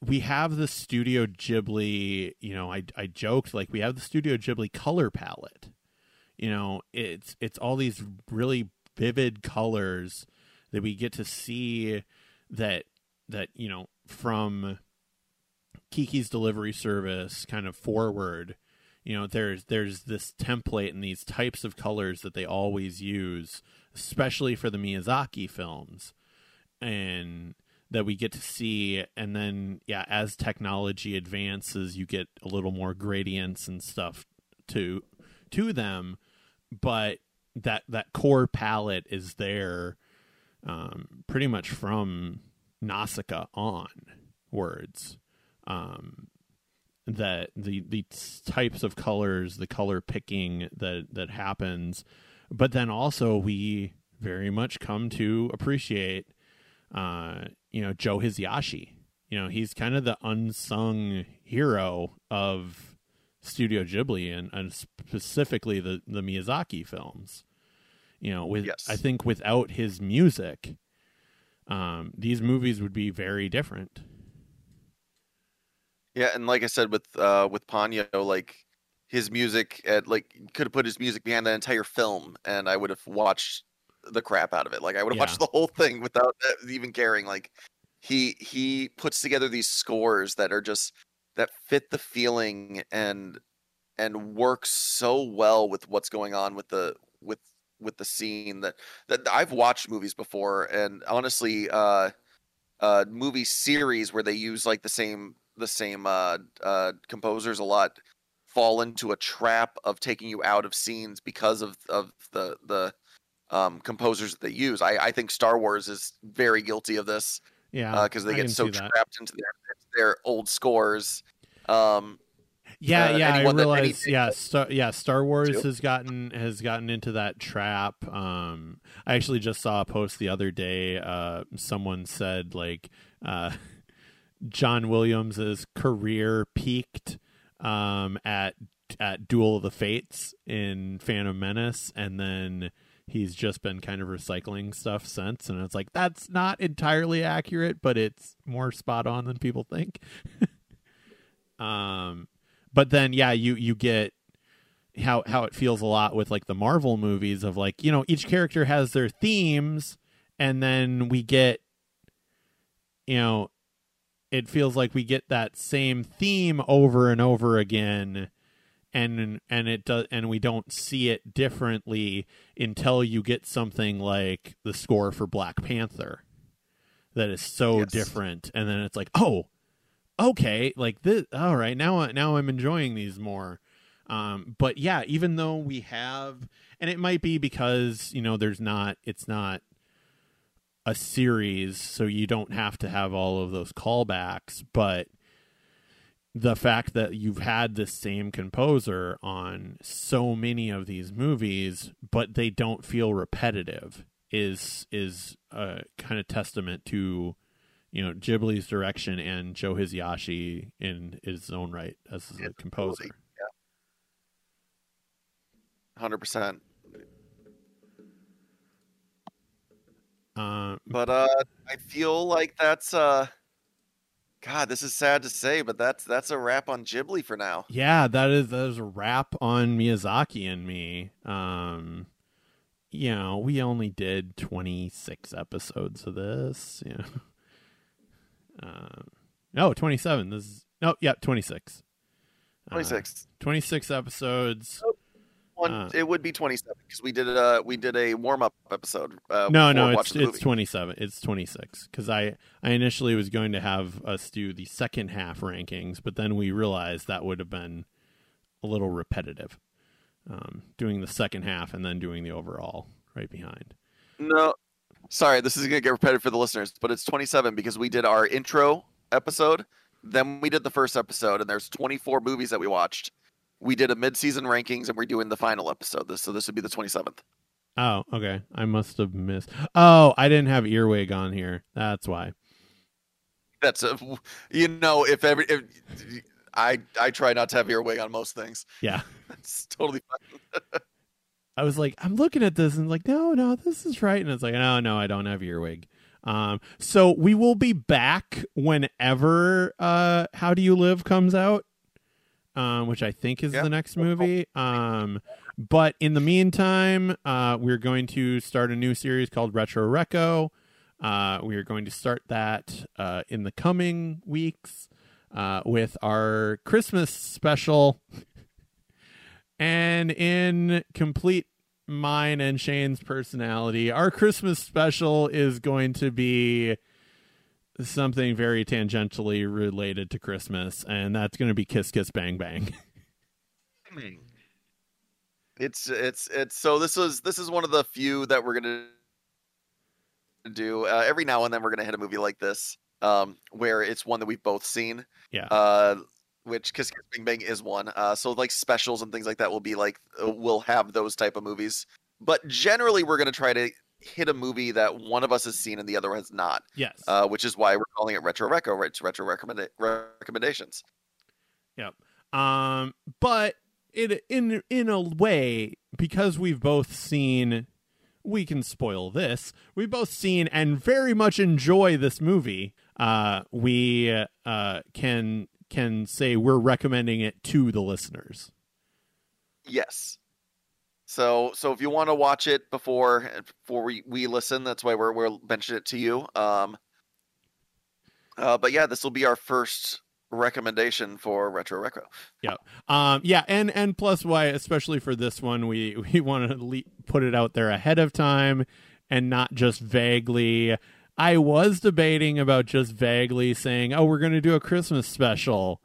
we have the Studio Ghibli. You know, I I joked like we have the Studio Ghibli color palette. You know, it's it's all these really vivid colors that we get to see that that you know from Kiki's delivery service kind of forward you know there's there's this template and these types of colors that they always use especially for the Miyazaki films and that we get to see. And then yeah as technology advances you get a little more gradients and stuff to to them but that that core palette is there um, pretty much from Nausicaa on words um, that the the types of colors the color picking that that happens but then also we very much come to appreciate uh, you know Joe Hisaishi. You know, he's kind of the unsung hero of Studio Ghibli and, and specifically the the Miyazaki films. You know, with yes. I think without his music, um, these movies would be very different. Yeah, and like I said with uh, with Ponyo, like his music at like could have put his music behind the entire film, and I would have watched the crap out of it. Like I would have yeah. watched the whole thing without uh, even caring. Like he he puts together these scores that are just that fit the feeling and and works so well with what's going on with the with with the scene that that I've watched movies before and honestly uh uh movie series where they use like the same the same uh uh composers a lot fall into a trap of taking you out of scenes because of of the the um, composers that they use. I, I think Star Wars is very guilty of this. Yeah, because uh, they I get so trapped into their their old scores. Um, yeah, uh, yeah, I realize. Yeah, Star, yeah, Star Wars too? has gotten has gotten into that trap. Um, I actually just saw a post the other day. Uh, someone said like uh, John Williams's career peaked um, at at Duel of the Fates in Phantom Menace, and then he's just been kind of recycling stuff since and it's like that's not entirely accurate but it's more spot on than people think. Um but then yeah you you get how how it feels a lot with like the marvel movies of like you know each character has their themes and then we get you know it feels like we get that same theme over and over again and and it does and we don't see it differently until you get something like the score for Black Panther that is so yes. different and then it's like oh okay like this all right now now I'm enjoying these more um but yeah even though we have and it might be because you know there's not it's not a series so you don't have to have all of those callbacks but the fact that you've had the same composer on so many of these movies but they don't feel repetitive is is a kind of testament to you know Ghibli's direction and Joe Hisaishi in his own right as a composer. Hundred percent. Uh, but uh, I feel like that's uh, God, this is sad to say, but that's that's a wrap on Ghibli for now. Yeah, that is that is a wrap on Miyazaki and me. Um, you know, we only did twenty six episodes of this. You know, uh, no, twenty seven. This is no, yeah, twenty six. Twenty six. Uh, twenty six episodes. Oh one, uh, it would be 27 because we did a we did a warm up episode. Uh, no, no, it's it's 27. It's 26 because I I initially was going to have us do the second half rankings, but then we realized that would have been a little repetitive. Um, doing the second half and then doing the overall right behind. No, sorry, this is going to get repetitive for the listeners, but it's 27 because we did our intro episode. Then we did the first episode, and there's 24 movies that we watched. We did a mid-season rankings, and we're doing the final episode. This so this would be the 27th. Oh, okay. I must have missed. Oh, I didn't have earwig on here. That's why. That's a, you know, if every if I I try not to have earwig on most things. Yeah. That's totally fine. I was like, I'm looking at this and like, no, no, this is right. And it's like, no, no, I don't have earwig. Um, so we will be back whenever uh How Do You Live comes out. Um, which I think is Yeah. the next movie. Um, but in the meantime, uh, we're going to start a new series called Retro Reco. Uh, we are going to start that uh, in the coming weeks uh, with our Christmas special. and in complete mine and Shane's personality, our Christmas special is going to be something very tangentially related to Christmas, and that's going to be Kiss Kiss Bang Bang. It's it's it's so this is this is one of the few that we're gonna do. Uh, every now and then we're gonna hit a movie like this, um, where it's one that we've both seen. Yeah. Uh, which Kiss Kiss Bang Bang is one. Uh, so like specials and things like that will be like uh, we'll have those type of movies. But generally, we're gonna try to hit a movie that one of us has seen and the other has not. yes. Uh, which is why we're calling it Retro Reco. It's retro recommenda- recommendations. Um, but it in in a way because we've both seen, we can spoil this. We've both seen and very much enjoy this movie. Uh, we uh can can say we're recommending it to the listeners. Yes. So so if you want to watch it before before we, we listen, that's why we're we're mentioning it to you. Um uh, but yeah, this will be our first recommendation for Retro Reco. Yeah um, yeah, and and plus why, especially for this one, we we want to le- put it out there ahead of time and not just vaguely. I was debating about just vaguely saying, "Oh, we're going to do a Christmas special,"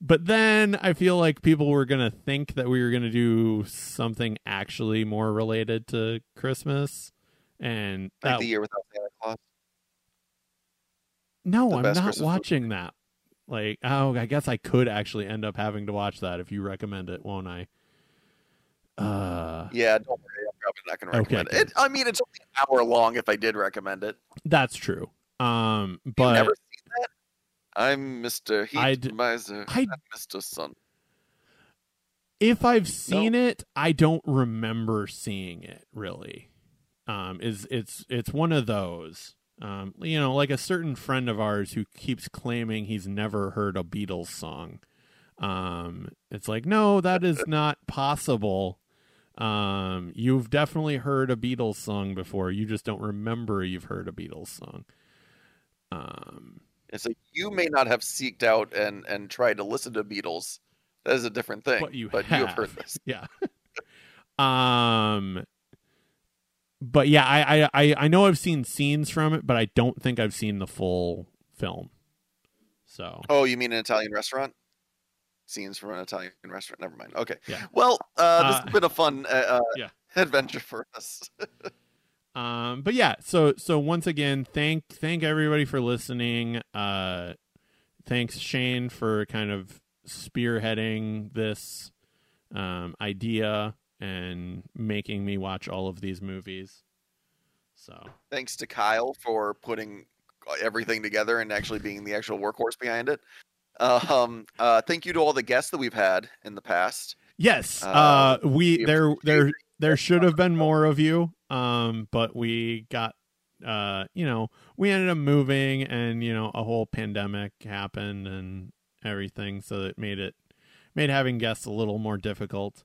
but then I feel like people were going to think that we were going to do something actually more related to Christmas, and Like that the year without Santa Claus. no, the I'm not Christmas movie. watching that. Like, oh, I guess I could actually end up having to watch that if you recommend it, won't I? Uh, Yeah, don't worry, I'm probably not going to recommend good. it. I mean, it's only an hour long if I did recommend it. that's true. Um, but never seen that? I'm Mr. Heat I d- Miser I- and Mr. Sun. if I've seen it, I don't remember seeing it really. Um, is it's it's one of those. Um, you know, like a certain friend of ours who keeps claiming he's never heard a Beatles song. Um, it's like, no, that is not possible. Um, you've definitely heard a Beatles song before. You just don't remember you've heard a Beatles song. Um, It's like you may not have seeked out and and tried to listen to Beatles. That is a different thing. But you but you have have. heard this. yeah. um, but yeah, I, I I I know I've seen scenes from it, but I don't think I've seen the full film. So Oh, you mean an Italian restaurant? Scenes from an Italian restaurant. Never mind. Okay. Yeah. Well, uh, this Uh, has been a fun uh, uh, yeah. adventure for us. Um, but yeah, so so once again, thank thank everybody for listening. Uh, thanks Shane for kind of spearheading this um, idea and making me watch all of these movies. So Thanks to Kyle for putting everything together and actually being the actual workhorse behind it. Um, uh, thank you to all the guests that we've had in the past. yes, Uh, uh, we we there there there should have been more of you, um, but we got uh, you know, we ended up moving, and you know, a whole pandemic happened and everything, so it made it made having guests a little more difficult.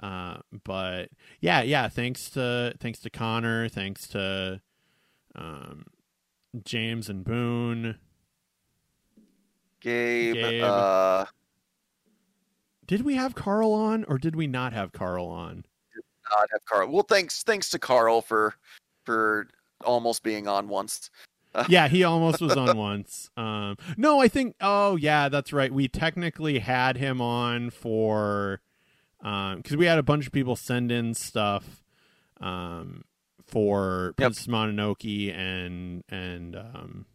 Uh, but yeah, yeah. Thanks to thanks to Connor, thanks to um, James and Boone. Gabe, Gabe. Uh, Did we have Carl on, or did we not have Carl on? Not have Carl. Well, thanks thanks to Carl for for almost being on once. yeah, he almost was on once. Um, no, I think. Oh, yeah, that's right. We technically had him on for because we had a bunch of people send in stuff um, for Yep. Princess Mononoke and and um,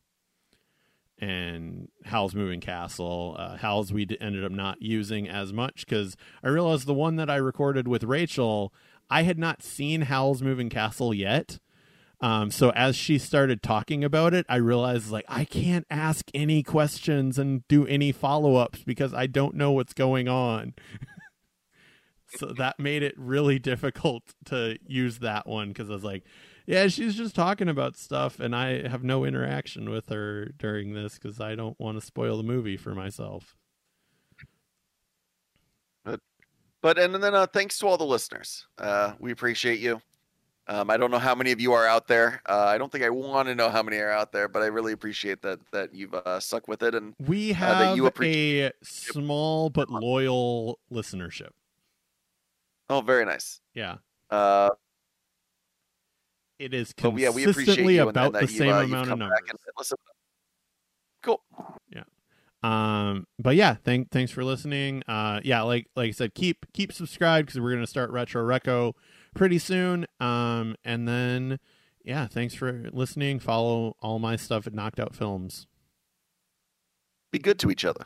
and Howl's Moving Castle. Uh, Howl's we d- ended up not using as much because I realized the one that I recorded with Rachel, I had not seen Howl's Moving Castle yet. Um, so as she started talking about it, I realized like I can't ask any questions and do any follow ups because I don't know what's going on. so that made it really difficult to use that one because I was like, yeah, she's just talking about stuff, and I have no interaction with her during this because I don't want to spoil the movie for myself. But, but and then uh, thanks to all the listeners. Uh, we appreciate you. Um, I don't know how many of you are out there. Uh, I don't think I want to know how many are out there, but I really appreciate that that you've uh, stuck with it and we have you a small but loyal listenership. Oh, very nice. Yeah. Uh, it is consistently yeah, we appreciate you about the same uh, amount of numbers. Cool. Yeah. Um, but yeah, thank thanks for listening. Uh, yeah, like like I said, keep keep subscribed because we're gonna start Retro Reco pretty soon. Um, and then yeah, thanks for listening. Follow all my stuff at Knocked Out Films. Be good to each other.